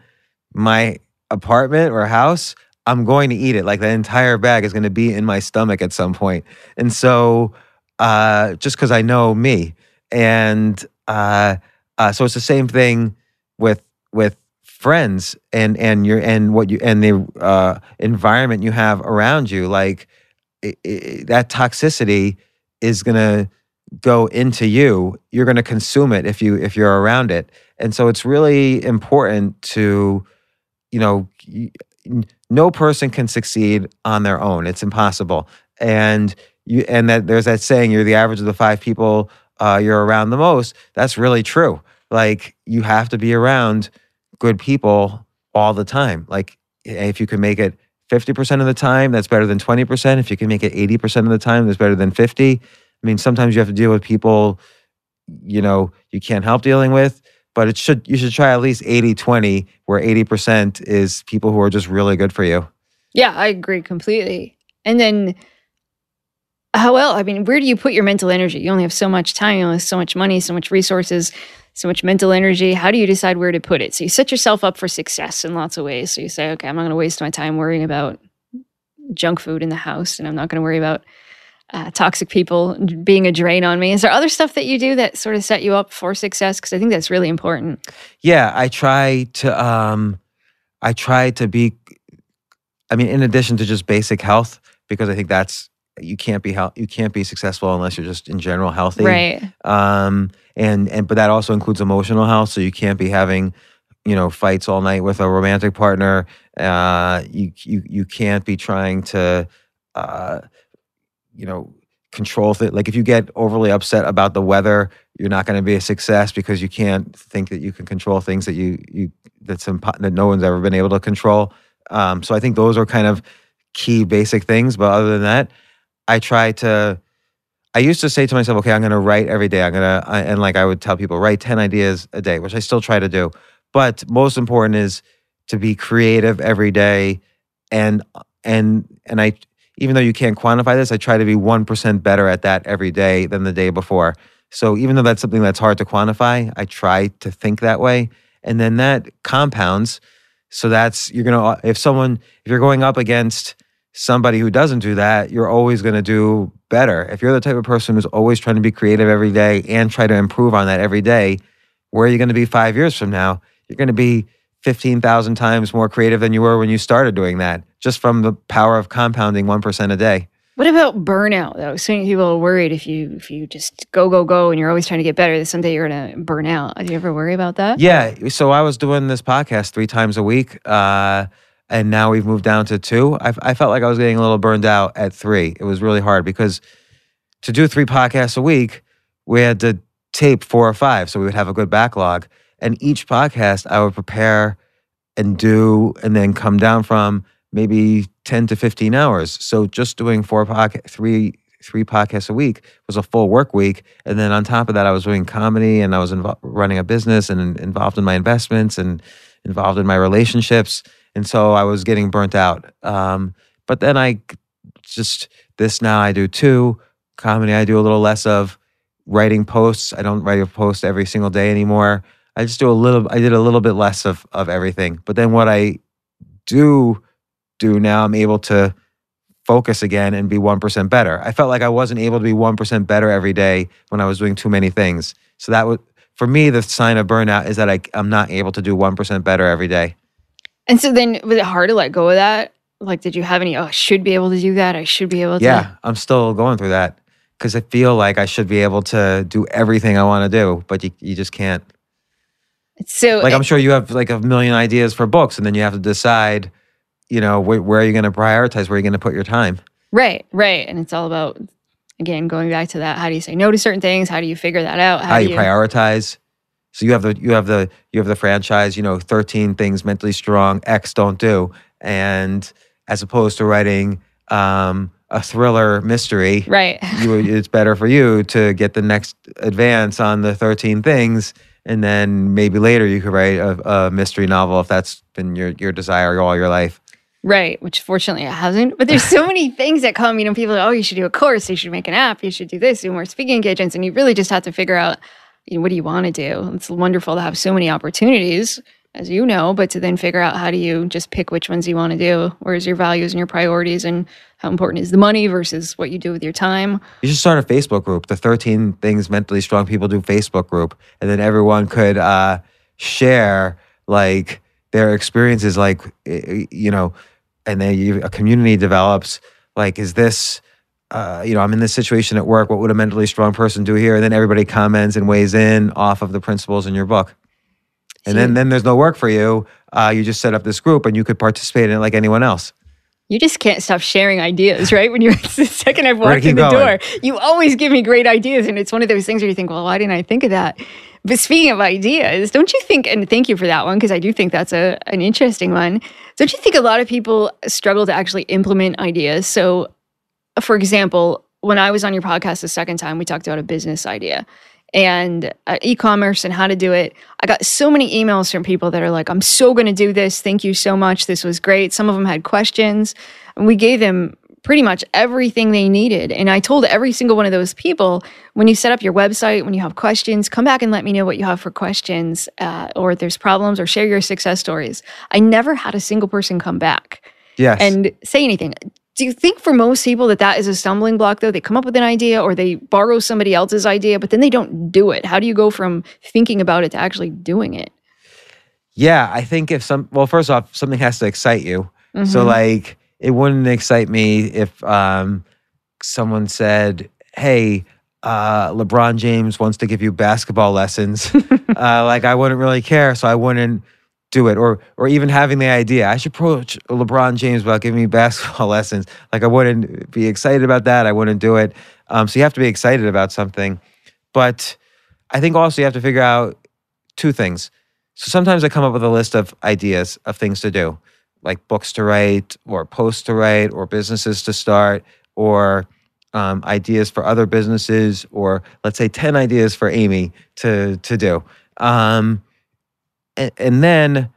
S2: my apartment or house, I'm going to eat it. Like the entire bag is going to be in my stomach at some point. And so, uh, just because I know me, and uh, uh, so it's the same thing with with friends and and your and what you and the uh, environment you have around you. Like i i that toxicity is going to go into you. You're going to consume it if you if you're around it. And so it's really important to, you know, no person can succeed on their own. It's impossible. And you and that there's that saying, you're the average of the five people uh, you're around the most. That's really true. Like you have to be around good people all the time. Like if you can make it 50% of the time, that's better than 20%. If you can make it 80% of the time, that's better than 50. I mean, sometimes you have to deal with people, you know, you can't help dealing with, but it should you should try at least 80-20, where 80% is people who are just really good for you.
S3: Yeah, I agree completely. And then how well, I mean, where do you put your mental energy? You only have so much time, you only have so much money, so much resources, so much mental energy. How do you decide where to put it? So you set yourself up for success in lots of ways. So you say, okay, I'm not going to waste my time worrying about junk food in the house, and I'm not going to worry about uh, toxic people being a drain on me. Is there other stuff that you do that sort of set you up for success? Because I think that's really important.
S2: Yeah, I try to um I try to be I mean in addition to just basic health because I think that's you can't be health, you can't be successful unless you're just in general healthy.
S3: Right.
S2: Um and and but that also includes emotional health so you can't be having you know fights all night with a romantic partner. Uh you you you can't be trying to uh you know control it like if you get overly upset about the weather you're not going to be a success because you can't think that you can control things that you you that's impo- that no one's ever been able to control. Um, so i think those are kind of key basic things but other than that i try to i used to say to myself okay i'm going to write every day. I'm going to and like i would tell people write 10 ideas a day which i still try to do. But most important is to be creative every day and and and i even though you can't quantify this, I try to be 1% better at that every day than the day before. So even though that's something that's hard to quantify, I try to think that way. And then that compounds. So that's, you're going to, if someone, if you're going up against somebody who doesn't do that, you're always going to do better. If you're the type of person who's always trying to be creative every day and try to improve on that every day, where are you going to be five years from now? You're going to be 15,000 times more creative than you were when you started doing that, just from the power of compounding 1% a day.
S3: What about burnout though? So many people are worried if you if you just go go go and you're always trying to get better, that someday you're gonna burn out. Do you ever worry about that?
S2: Yeah. So I was doing this podcast three times a week, uh, and now we've moved down to two. I, I felt like I was getting a little burned out at three. It was really hard because to do three podcasts a week, we had to tape four or five, so we would have a good backlog. And each podcast, I would prepare and do, and then come down from maybe 10 to 15 hours. So just doing four podcast, three, three podcasts a week was a full work week. And then on top of that, I was doing comedy and I was invo- running a business and involved in my investments and involved in my relationships. And so I was getting burnt out. Um, but then I just, this now I do two. Comedy, I do a little less of writing posts. I don't write a post every single day anymore. I just do a little. I did a little bit less of of everything. But then what I do do now, I'm able to focus again and be 1% better. I felt like I wasn't able to be 1% better every day when I was doing too many things. So that was for me the sign of burnout is that I, I'm not able to do 1% better every day.
S3: And so then was it hard to let go of that? Like, did you have any, oh, I should be able to do that? I should be able to.
S2: Yeah, I'm still going through that because I feel like I should be able to do everything I want to do, but you, you just can't.
S3: So,
S2: Like, I'm sure you have like a million ideas for books, and then you have to decide, you know, wh- where are you going to prioritize, where are you going to put your time?
S3: right, right. And it's all about, again, going back to that. How do you say no to certain things? How do you figure that out?
S2: How,
S3: do
S2: you prioritize. So you have the you have the you have the franchise, you know, 13 things mentally strong, X don't do. And as opposed to writing um, a thriller mystery,
S3: Right.
S2: you, it's better for you to get the next advance on the 13 things and then maybe later you could write a, a mystery novel if that's been your, your desire all your life
S3: Right, which fortunately it hasn't. But there's so many things that come, you know, people are, oh, you should do a course, you should make an app, you should do this, do more speaking engagements. And you really just have to figure out, you know, what do you want to do? It's wonderful to have so many opportunities, as you know, but to then figure out how do you just pick which ones you want to do? Where's your values and your priorities and how important is the money versus what you do with your time?
S2: you should start a facebook group the 13 things mentally strong people do facebook group and then everyone could uh, share like their experiences like you know and then you, a community develops like is this uh, you know i'm in this situation at work what would a mentally strong person do here and then everybody comments and weighs in off of the principles in your book and then then there's no work for you uh, you just set up this group and you could participate in it like anyone else
S3: You just can't stop sharing ideas, right? When you're the second I've walked in the
S2: going.
S3: door, you always give me great ideas. And it's one of those things where you think, well, why didn't I think of that? But speaking of ideas, don't you think, and thank you for that one, because I do think that's a, an interesting one. Don't you think a lot of people struggle to actually implement ideas? So, for example, when I was on your podcast the second time, we talked about a business idea and uh, e-commerce and how to do it. I got so many emails from people that are like, "I'm so going to do this. Thank you so much. This was great." Some of them had questions, and we gave them pretty much everything they needed. And I told every single one of those people, when you set up your website, when you have questions, come back and let me know what you have for questions, uh, or if there's problems, or share your success stories. I never had a single person come back
S2: yes
S3: and say anything. Do you think for most people that that is a stumbling block though? They come up with an idea or they borrow somebody else's idea, but then they don't do it. How do you go from thinking about it to actually doing it?
S2: Yeah, I think if some well, first off, something has to excite you. So
S3: Mhm.
S2: like it wouldn't excite me if um someone said, Hey, uh LeBron James wants to give you basketball lessons. uh like I wouldn't really care, so I wouldn't do it. Or or even having the idea, I should approach LeBron James about giving me basketball lessons. Like I wouldn't be excited about that. I wouldn't do it. Um so you have to be excited about something. But I think also you have to figure out two things. So sometimes I come up with a list of ideas of things to do, like books to write, or posts to write, or businesses to start, or um, ideas for other businesses, or let's say 10 ideas for Amy to, to do. Um, and, then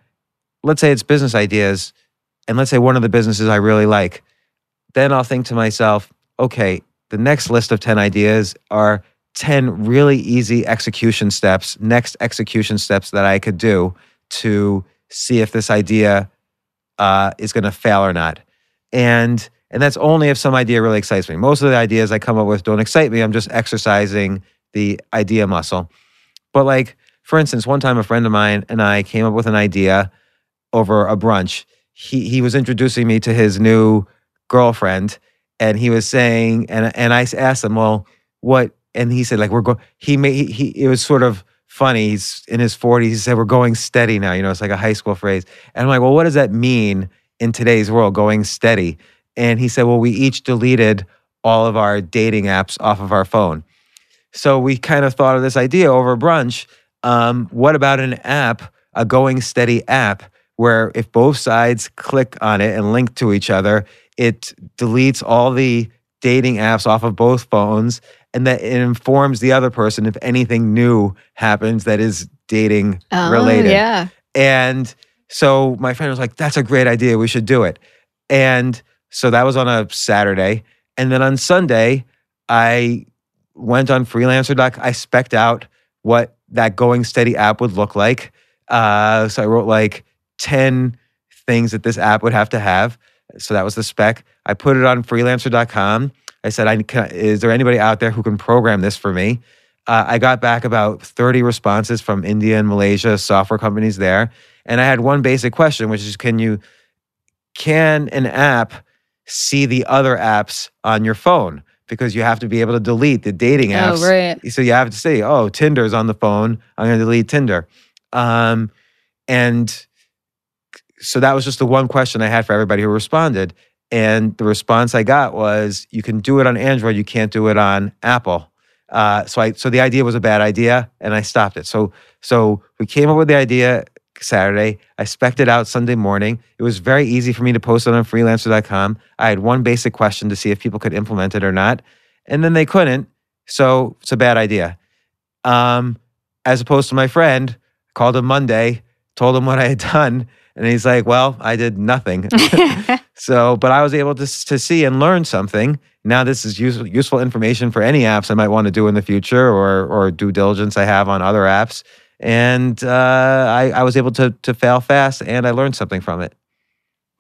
S2: let's say it's business ideas, and let's say one of the businesses I really like. Then I'll think to myself, okay, the next list of 10 ideas are 10 really easy execution steps, next execution steps that I could do to see if this idea uh, is going to fail or not. And and that's only if some idea really excites me. Most of the ideas I come up with don't excite me. I'm just exercising the idea muscle. But like for instance, one time a friend of mine and I came up with an idea over a brunch. He he was introducing me to his new girlfriend, and he was saying, and and I asked him, well, what? And he said, like we're going. He made he, he. It was sort of funny. He's in his 40s. He said, we're going steady now. You know, it's like a high school phrase. And I'm like, well, what does that mean in today's world, going steady? And he said, well, we each deleted all of our dating apps off of our phone. So we kind of thought of this idea over brunch. Um, what about an app, a going steady app, where if both sides click on it and link to each other, it deletes all the dating apps off of both phones and that it informs the other person if anything new happens that is dating related.
S3: Oh, yeah.
S2: And so my friend was like, that's a great idea. We should do it. And so that was on a Saturday. And then on Sunday, I went on freelancer.com. I specked out what that going steady app would look like. Uh, so I wrote like 10 things that this app would have to have. So that was the spec. I put it on freelancer.com. I said, I, can, Is there anybody out there who can program this for me? Uh, I got back about 30 responses from India and Malaysia, software companies there. And I had one basic question, which is can you, can an app see the other apps on your phone? Because you have to be able to delete the dating apps.
S3: Oh, right.
S2: So you have to say, oh, Tinder's on the phone. I'm going to delete Tinder. Um, and so that was just the one question I had for everybody who responded. And the response I got was, you can do it on Android, you can't do it on Apple. Uh, so I so the idea was a bad idea, and I stopped it. So so we came up with the idea Saturday. I spec'd it out Sunday morning. It was very easy for me to post it on freelancer.com. I had one basic question to see if people could implement it or not, and then they couldn't. So it's a bad idea. Um, as opposed to my friend, called him Monday, told him what I had done, and he's like, "Well, I did nothing." so, but I was able to to see and learn something. Now, this is useful useful information for any apps I might want to do in the future, or or due diligence I have on other apps. And uh, I, I was able to to fail fast, and I learned something from it.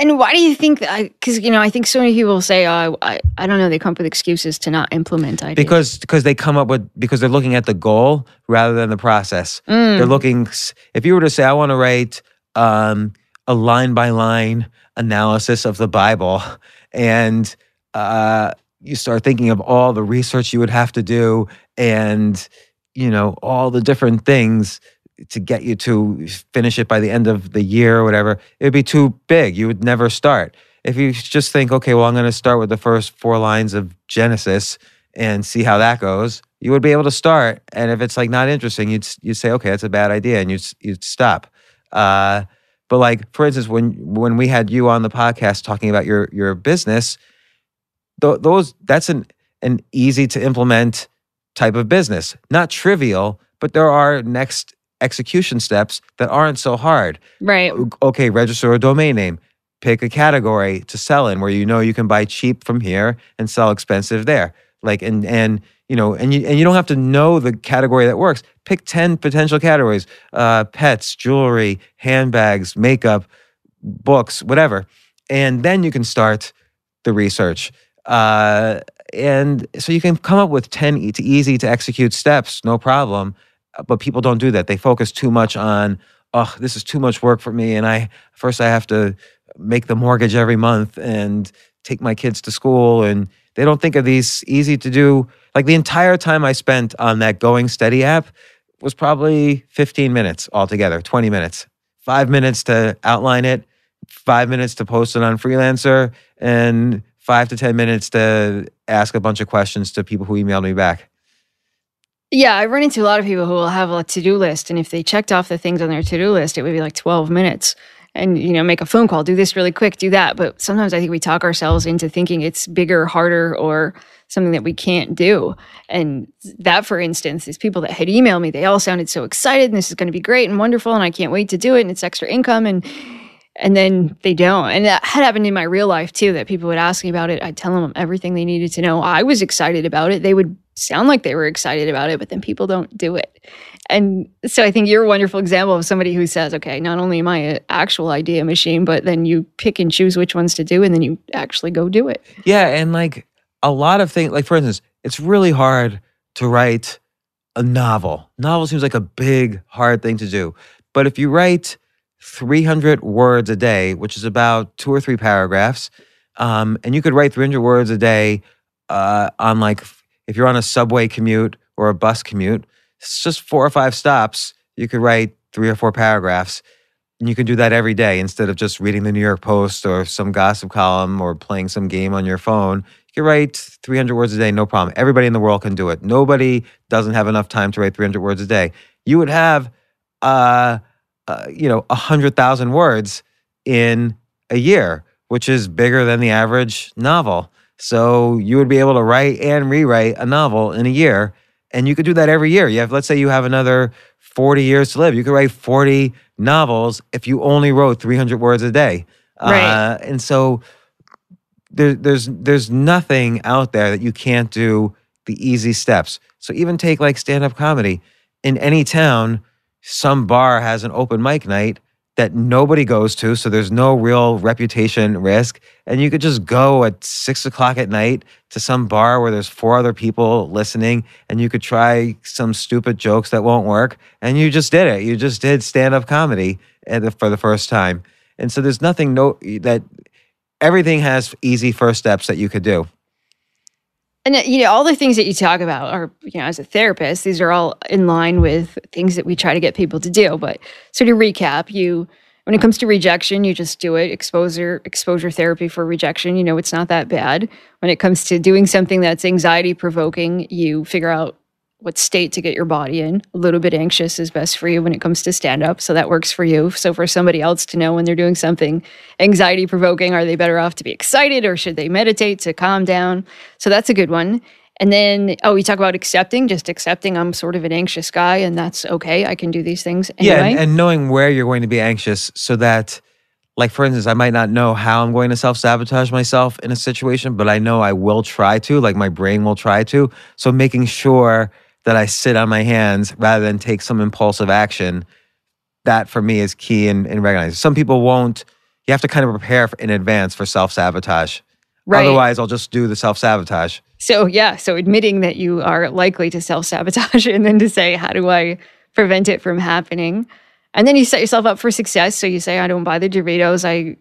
S3: And why do you think that? Because you know, I think so many people say, "Oh, I, I don't know." They come up with excuses to not implement ideas.
S2: Because because they come up with because they're looking at the goal rather than the process.
S3: Mm.
S2: They're looking. If you were to say, "I want to write um, a line by line analysis of the Bible," and uh, you start thinking of all the research you would have to do, and you know all the different things to get you to finish it by the end of the year or whatever, it would be too big. You would never start. If you just think, okay, well, I'm going to start with the first four lines of Genesis and see how that goes, you would be able to start. And if it's like not interesting, you'd you'd say, okay, that's a bad idea, and you'd you'd stop. Uh, but like for instance, when when we had you on the podcast talking about your your business, th- those that's an an easy to implement type of business, not trivial, but there are next execution steps that aren't so hard.
S3: right.
S2: Okay, register a domain name. Pick a category to sell in where you know you can buy cheap from here and sell expensive there. Like and and you know and you and you don't have to know the category that works. Pick 10 potential categories. Uh, pets, jewelry, handbags, makeup, books, whatever. And then you can start the research. Uh, and so you can come up with 10 e- easy to execute steps, no problem uh, but people don't do that. They focus too much on, oh, this is too much work for me, and I first I have to make the mortgage every month and take my kids to school, and they don't think of these easy to do. Like the entire time I spent on that Going Steady app was probably 15 minutes altogether, 20 minutes, five minutes to outline it, five minutes to post it on Freelancer, and five to 10 minutes to ask a bunch of questions to people who emailed me back.
S3: Yeah, I run into a lot of people who will have a to do list, and if they checked off the things on their to do list, it would be like 12 minutes. And, you know, make a phone call, do this really quick, do that. But sometimes I think we talk ourselves into thinking it's bigger, harder, or something that we can't do. And that, for instance, is people that had emailed me, they all sounded so excited, and this is going to be great and wonderful, and I can't wait to do it, and it's extra income. And, and then they don't. And that had happened in my real life too, that people would ask me about it. I'd tell them everything they needed to know. I was excited about it. They would sound like they were excited about it, but then people don't do it. And so I think you're a wonderful example of somebody who says, okay, not only am I an actual idea machine, but then you pick and choose which ones to do and then you actually go do it.
S2: Yeah, and like a lot of things, like for instance, it's really hard to write a novel. Novel seems like a big, hard thing to do. But if you write 300 words a day, which is about two or three paragraphs, um, and you could write 300 words a day uh, on like, if you're on a subway commute or a bus commute, it's just four or five stops. You could write three or four paragraphs. And you can do that every day instead of just reading the New York Post or some gossip column or playing some game on your phone. You can write 300 words a day, no problem. Everybody in the world can do it. Nobody doesn't have enough time to write 300 words a day. You would have, uh, uh, you know, 100,000 words in a year, which is bigger than the average novel. So you would be able to write and rewrite a novel in a year. And you could do that every year. You have, let's say you have another 40 years to live. You could write 40 novels if you only wrote 300 words a day.
S3: Right.
S2: Uh, and so there, there's there's nothing out there that you can't do the easy steps. So even take like stand up comedy. in any town, some bar has an open mic night that nobody goes to. So there's no real reputation risk. And you could just go at six o'clock at night to some bar where there's four other people listening and you could try some stupid jokes that won't work. And you just did it. You just did stand up comedy eh, for the first time. And so there's nothing no that everything has easy first steps that you could do.
S3: And you know, all the things that you talk about are, you know, as a therapist, these are all in line with things that we try to get people to do. But so to recap, you when it comes to rejection, you just do it. Exposure exposure therapy for rejection, you know, it's not that bad. When it comes to doing something that's anxiety provoking, you figure out what state to get your body in. A little bit anxious is best for you when it comes to stand up. So that works for you. So for somebody else to know when they're doing something anxiety provoking, are they better off to be excited or should they meditate to calm down? So that's a good one. And then, oh, we talk about accepting, just accepting I'm sort of an anxious guy and that's okay. I can do these things anyway.
S2: Yeah, and, and knowing where you're going to be anxious so that like for instance, I might not know how I'm going to self sabotage myself in a situation, but I know I will try to, like my brain will try to. So making sure that I sit on my hands rather than take some impulsive action. That for me is key in, in recognizing. Some people won't, you have to kind of prepare for, in advance for self sabotage. Right. Otherwise, I'll just do the self sabotage.
S3: So, yeah. So, admitting that you are likely to self sabotage and then to say, how do I prevent it from happening? And then you set yourself up for success. So, you say, I don't buy the Doritos. I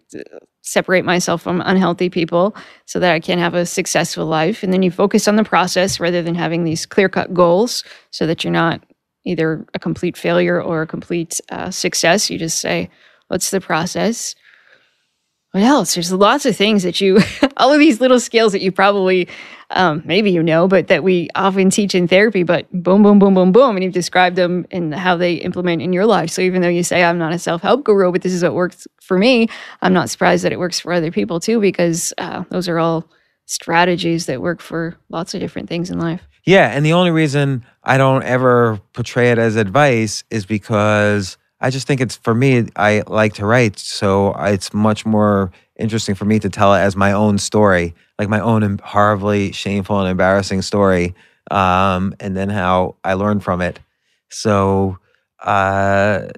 S3: separate myself from unhealthy people so that I can have a successful life. And then you focus on the process rather than having these clear cut goals so that you're not either a complete failure or a complete uh, success. You just say, what's the process? What else? There's lots of things that you, all of these little skills that you probably um, maybe you know, but that we often teach in therapy, but boom, boom, boom, boom, boom. And you've described them and how they implement in your life. So even though you say, I'm not a self help guru, but this is what works for me, I'm not surprised that it works for other people too, because uh, those are all strategies that work for lots of different things in life.
S2: Yeah. And the only reason I don't ever portray it as advice is because I just think it's for me, I like to write. So it's much more interesting for me to tell it as my own story, like my own horribly shameful and embarrassing story, um, and then how I learned from it. So, uh,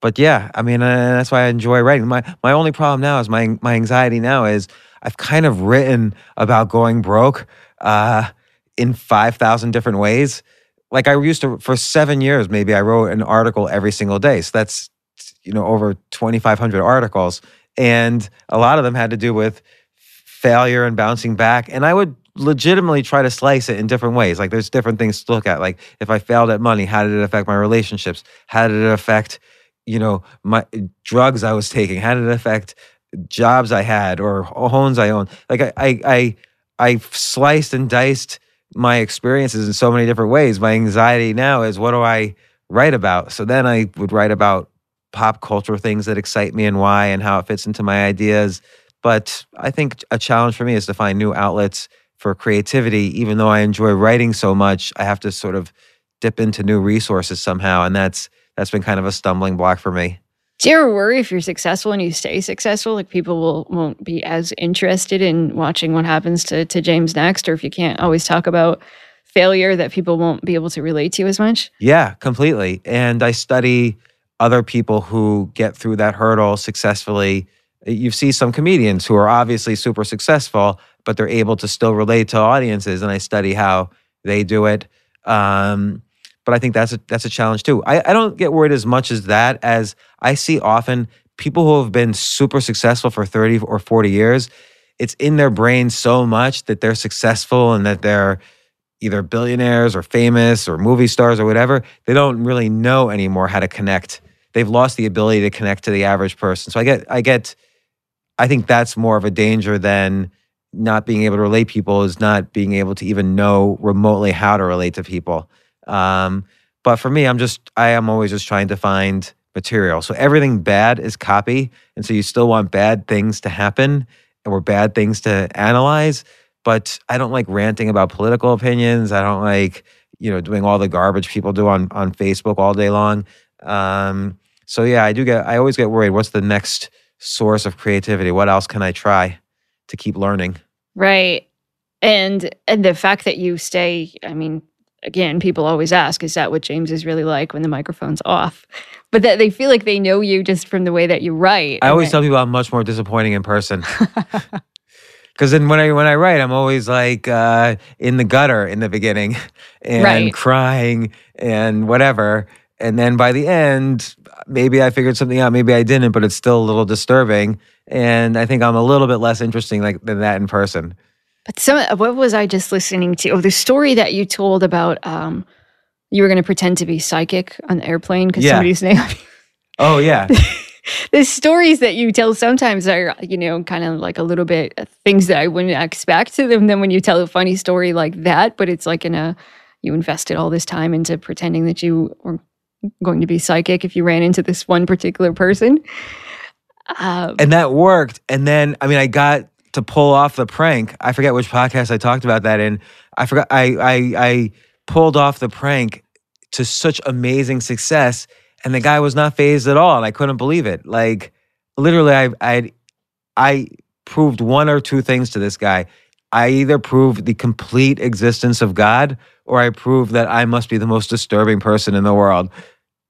S2: but yeah, I mean, uh, that's why I enjoy writing. My my only problem now is my my anxiety now is I've kind of written about going broke uh, in five thousand different ways. Like I used to for seven years, maybe I wrote an article every single day. So that's you know over twenty five hundred articles and a lot of them had to do with failure and bouncing back. And I would legitimately try to slice it in different ways. Like there's different things to look at. Like if I failed at money, how did it affect my relationships? How did it affect, you know, my drugs I was taking? How did it affect jobs I had or homes I own? Like I I I, I sliced and diced my experiences in so many different ways. My anxiety now is what do I write about? So then I would write about pop culture things that excite me and why and how it fits into my ideas. But I think a challenge for me is to find new outlets for creativity. Even though I enjoy writing so much, I have to sort of dip into new resources somehow. And that's that's been kind of a stumbling block for me.
S3: Do you ever worry if you're successful and you stay successful, like people will won't be as interested in watching what happens to to James next, or if you can't always talk about failure that people won't be able to relate to you as much?
S2: Yeah, completely. And I study other people who get through that hurdle successfully. You see some comedians who are obviously super successful, but they're able to still relate to audiences, and I study how they do it. Um, but I think that's a that's a challenge too. I, I don't get worried as much as that as I see often people who have been super successful for 30 or 40 years, it's in their brain so much that they're successful and that they're either billionaires or famous or movie stars or whatever. They don't really know anymore how to connect they've lost the ability to connect to the average person. So I get, I get, I think that's more of a danger than not being able to relate people is not being able to even know remotely how to relate to people. Um, but for me, I'm just, I am always just trying to find material. So everything bad is copy. And so you still want bad things to happen or bad things to analyze. But I don't like ranting about political opinions. I don't like, you know, doing all the garbage people do on, on Facebook all day long. Um, so yeah, I do get I always get worried what's the next source of creativity? What else can I try to keep learning?
S3: Right. And and the fact that you stay, I mean, again, people always ask, is that what James is really like when the microphone's off? But that they feel like they know you just from the way that you write.
S2: I always
S3: that-
S2: tell people I'm much more disappointing in person. Because then when I when I write, I'm always like uh, in the gutter in the beginning, and
S3: Right.
S2: crying and whatever. And then by the end, maybe I figured something out, maybe I didn't, but it's still a little disturbing. And I think I'm a little bit less interesting like than that in person.
S3: But some what was I just listening to? Oh, the story that you told about um, you were going to pretend to be psychic on the airplane because
S2: Yeah.
S3: somebody's name.
S2: Oh yeah,
S3: the stories that you tell sometimes are, you know, kind of like a little bit uh, things that I wouldn't expect them. Then when you tell a funny story like that, but it's like in a you invested all this time into pretending that you were going to be psychic if you ran into this one particular person. Uh,
S2: and that worked. And then I mean, I got to pull off the prank. I forget which podcast I talked about that in. I forgot. I I, I pulled off the prank to such amazing success, and the guy was not fazed at all, and I couldn't believe it. Like literally, I I I proved one or two things to this guy. I either proved the complete existence of God, or I proved that I must be the most disturbing person in the world.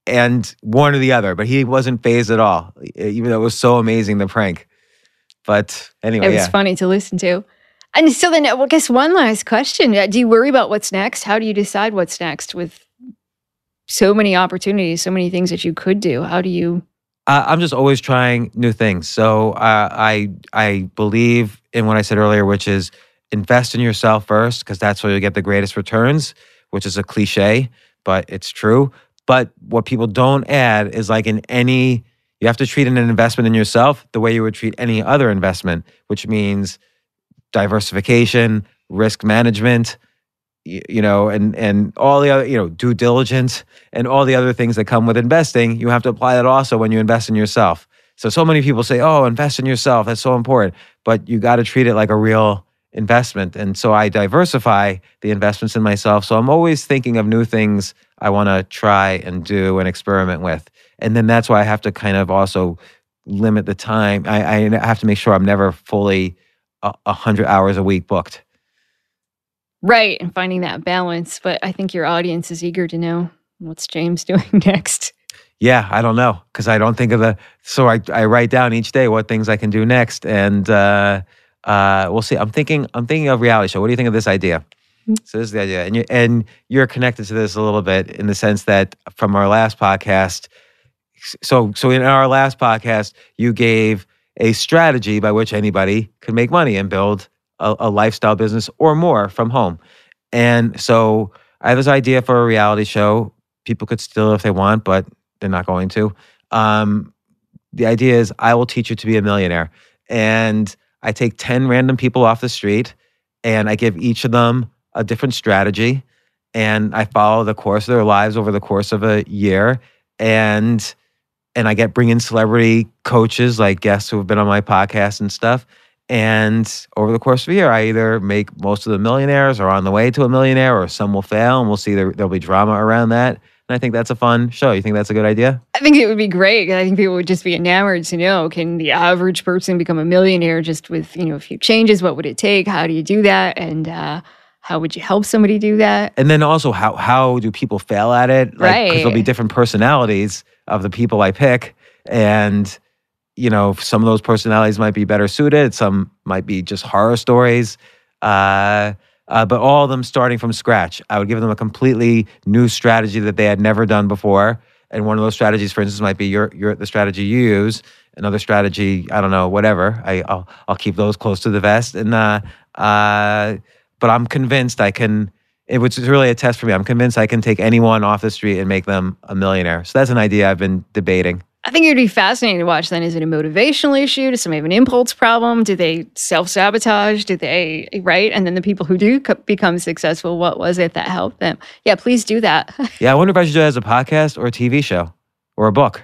S2: And one or the other, but he wasn't fazed at all, even though it was so amazing the prank. But anyway,
S3: it was
S2: yeah.
S3: funny to listen to. And so then, I guess one last question: uh, Do you worry about what's next? How do you decide what's next with so many opportunities, so many things that you could do? How do you?
S2: Uh, I'm just always trying new things. So uh, I I believe in what I said earlier, which is invest in yourself first, because that's where you get the greatest returns. Which is a cliche, but it's true. But what people don't add is like in any, you have to treat an investment in yourself the way you would treat any other investment, which means diversification, risk management, you know, and and all the other, you know, due diligence and all the other things that come with investing. You have to apply that also when you invest in yourself. So so many people say, "Oh, invest in yourself. That's so important." But you got to treat it like a real investment. And so I diversify the investments in myself. So I'm always thinking of new things I want to try and do and experiment with. And then that's why I have to kind of also limit the time. I, I have to make sure I'm never fully a a hundred hours a week booked.
S3: Right, and finding that balance. But I think your audience is eager to know what's James doing next.
S2: Yeah, I don't know because I don't think of the. So I, I write down each day what things I can do next, and uh, uh, we'll see. I'm thinking I'm thinking of reality show. What do you think of this idea? So this is the idea, and you and you're connected to this a little bit in the sense that from our last podcast. So so in our last podcast, you gave a strategy by which anybody could make money and build a, a lifestyle business or more from home. And so I have this idea for a reality show. People could steal if they want, but they're not going to. Um, the idea is I will teach you to be a millionaire. And I take 10 random people off the street and I give each of them a different strategy. And I follow the course of their lives over the course of a year. And and I get bring in celebrity coaches like guests who have been on my podcast and stuff. And over the course of a year, I either make most of the millionaires or on the way to a millionaire, or some will fail, and we'll see there, there'll be drama around that. I think that's a fun show. You think that's a good idea?
S3: I think it would be great. I think people would just be enamored to know can the average person become a millionaire just with you know a few changes? What would it take? How do you do that? And uh, how would you help somebody do that?
S2: And then also, how how do people fail at it? Like, Because there'll be different personalities of the people I pick, and you know, some of those personalities might be better suited. Some might be just horror stories. Uh, uh, but all of them starting from scratch. I would give them a completely new strategy that they had never done before. And one of those strategies, for instance, might be your your the strategy you use. Another strategy, I don't know, whatever. I, I'll I'll keep those close to the vest. And uh, uh, but I'm convinced I can. It was really a test for me. I'm convinced I can take anyone off the street and make them a millionaire. So that's an idea I've been debating.
S3: I think it would be fascinating to watch. Then, is it a motivational issue? Does somebody have an impulse problem? Do they self sabotage? Do they right? And then the people who do co- become successful, what was it that helped them? Yeah, please do that.
S2: Yeah, I wonder if I should do it as a podcast or a TV show or a book.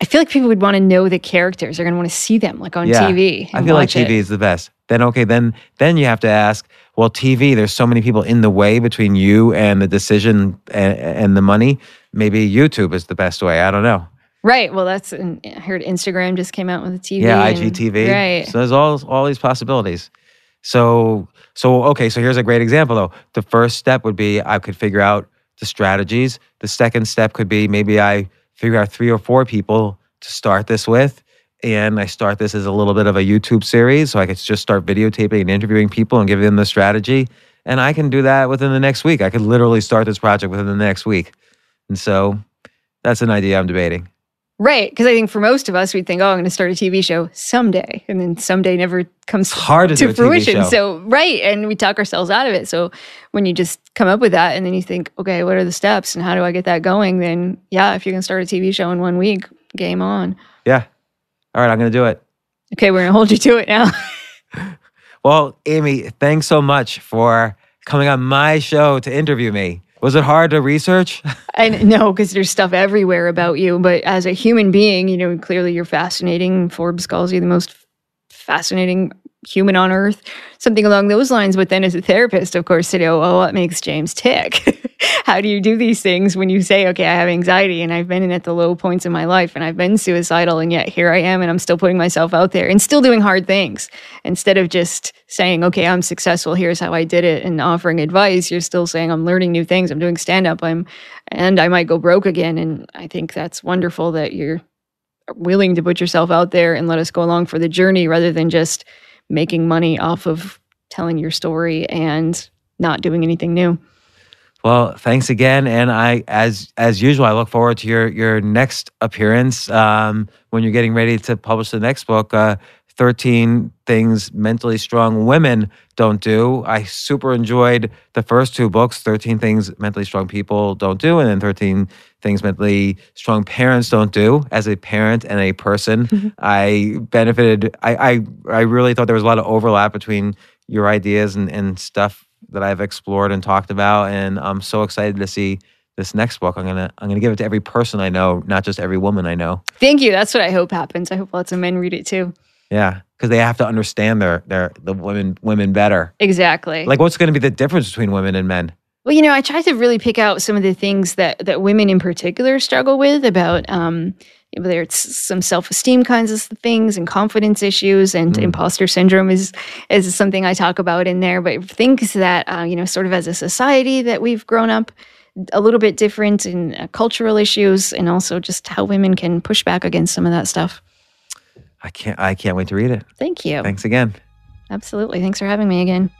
S3: I feel like people would want to know the characters. They're going to want to see them like on
S2: Yeah,
S3: TV.
S2: I feel like. TV is the best. Then okay, then then you have to ask. Well, TV, there's so many people in the way between you and the decision and, and the money. Maybe YouTube is the best way. I don't know.
S3: Right. Well, that's I heard Instagram just came out with a TV.
S2: Yeah,
S3: and-
S2: IGTV.
S3: Right.
S2: So there's all all these possibilities. So so okay, so here's a great example though. The first step would be I could figure out the strategies. The second step could be maybe I figure out three or four people to start this with. And I start this as a little bit of a YouTube series. So I could just start videotaping and interviewing people and giving them the strategy. And I can do that within the next week. I could literally start this project within the next week. And so that's an idea I'm debating.
S3: Right. Because I think for most of us, we'd think, oh, I'm going to start a TV show someday. And then someday never comes
S2: It's hard to,
S3: to fruition. So, right. And we talk ourselves out of it. So, when you just come up with that and then you think, okay, what are the steps and how do I get that going? Then, yeah, if you can start a TV show in one week, game on.
S2: yeah. All right, I'm going to do it.
S3: Okay, we're going to hold you to it now.
S2: Well, Amy, thanks so much for coming on my show to interview me. Was it hard to research?
S3: And no, because there's stuff everywhere about you. But as a human being, you know, clearly you're fascinating. Forbes calls you the most fascinating human on earth, something along those lines. But then as a therapist, of course, to know, well, what makes James tick? How do you do these things when you say, okay, I have anxiety and I've been in at the low points in my life and I've been suicidal and yet here I am and I'm still putting myself out there and still doing hard things instead of just saying, okay, I'm successful. Here's how I did it and offering advice. You're still saying, I'm learning new things. I'm doing stand up. I'm, and I might go broke again. And I think that's wonderful that you're willing to put yourself out there and let us go along for the journey rather than just making money off of telling your story and not doing anything new.
S2: Well, thanks again, and I, as as usual, I look forward to your your next appearance um, when you're getting ready to publish the next book. Uh, 13 things mentally strong women don't do. I super enjoyed the first two books 13 things mentally strong people don't do, and then 13 things mentally strong parents don't do. As a parent and a person, mm-hmm. I benefited. I, I, I really thought there was a lot of overlap between your ideas and, and stuff that I've explored and talked about. And I'm so excited to see this next book. I'm gonna I'm gonna give it to every person I know, not just every woman I know.
S3: Thank you. That's what I hope happens. I hope lots of men read it too.
S2: Yeah, because they have to understand their their the women women better.
S3: Exactly.
S2: Like, what's going to be the difference between women and men?
S3: Well, you know, I tried to really pick out some of the things that that women in particular struggle with about um, whether it's some self esteem kinds of things and confidence issues and imposter syndrome is is something I talk about in there. But things that uh, you know, sort of as a society that we've grown up a little bit different in uh, cultural issues and also just how women can push back against some of that stuff.
S2: I can't I can't wait to read it.
S3: Thank you.
S2: Thanks again.
S3: Absolutely. Thanks for having me again.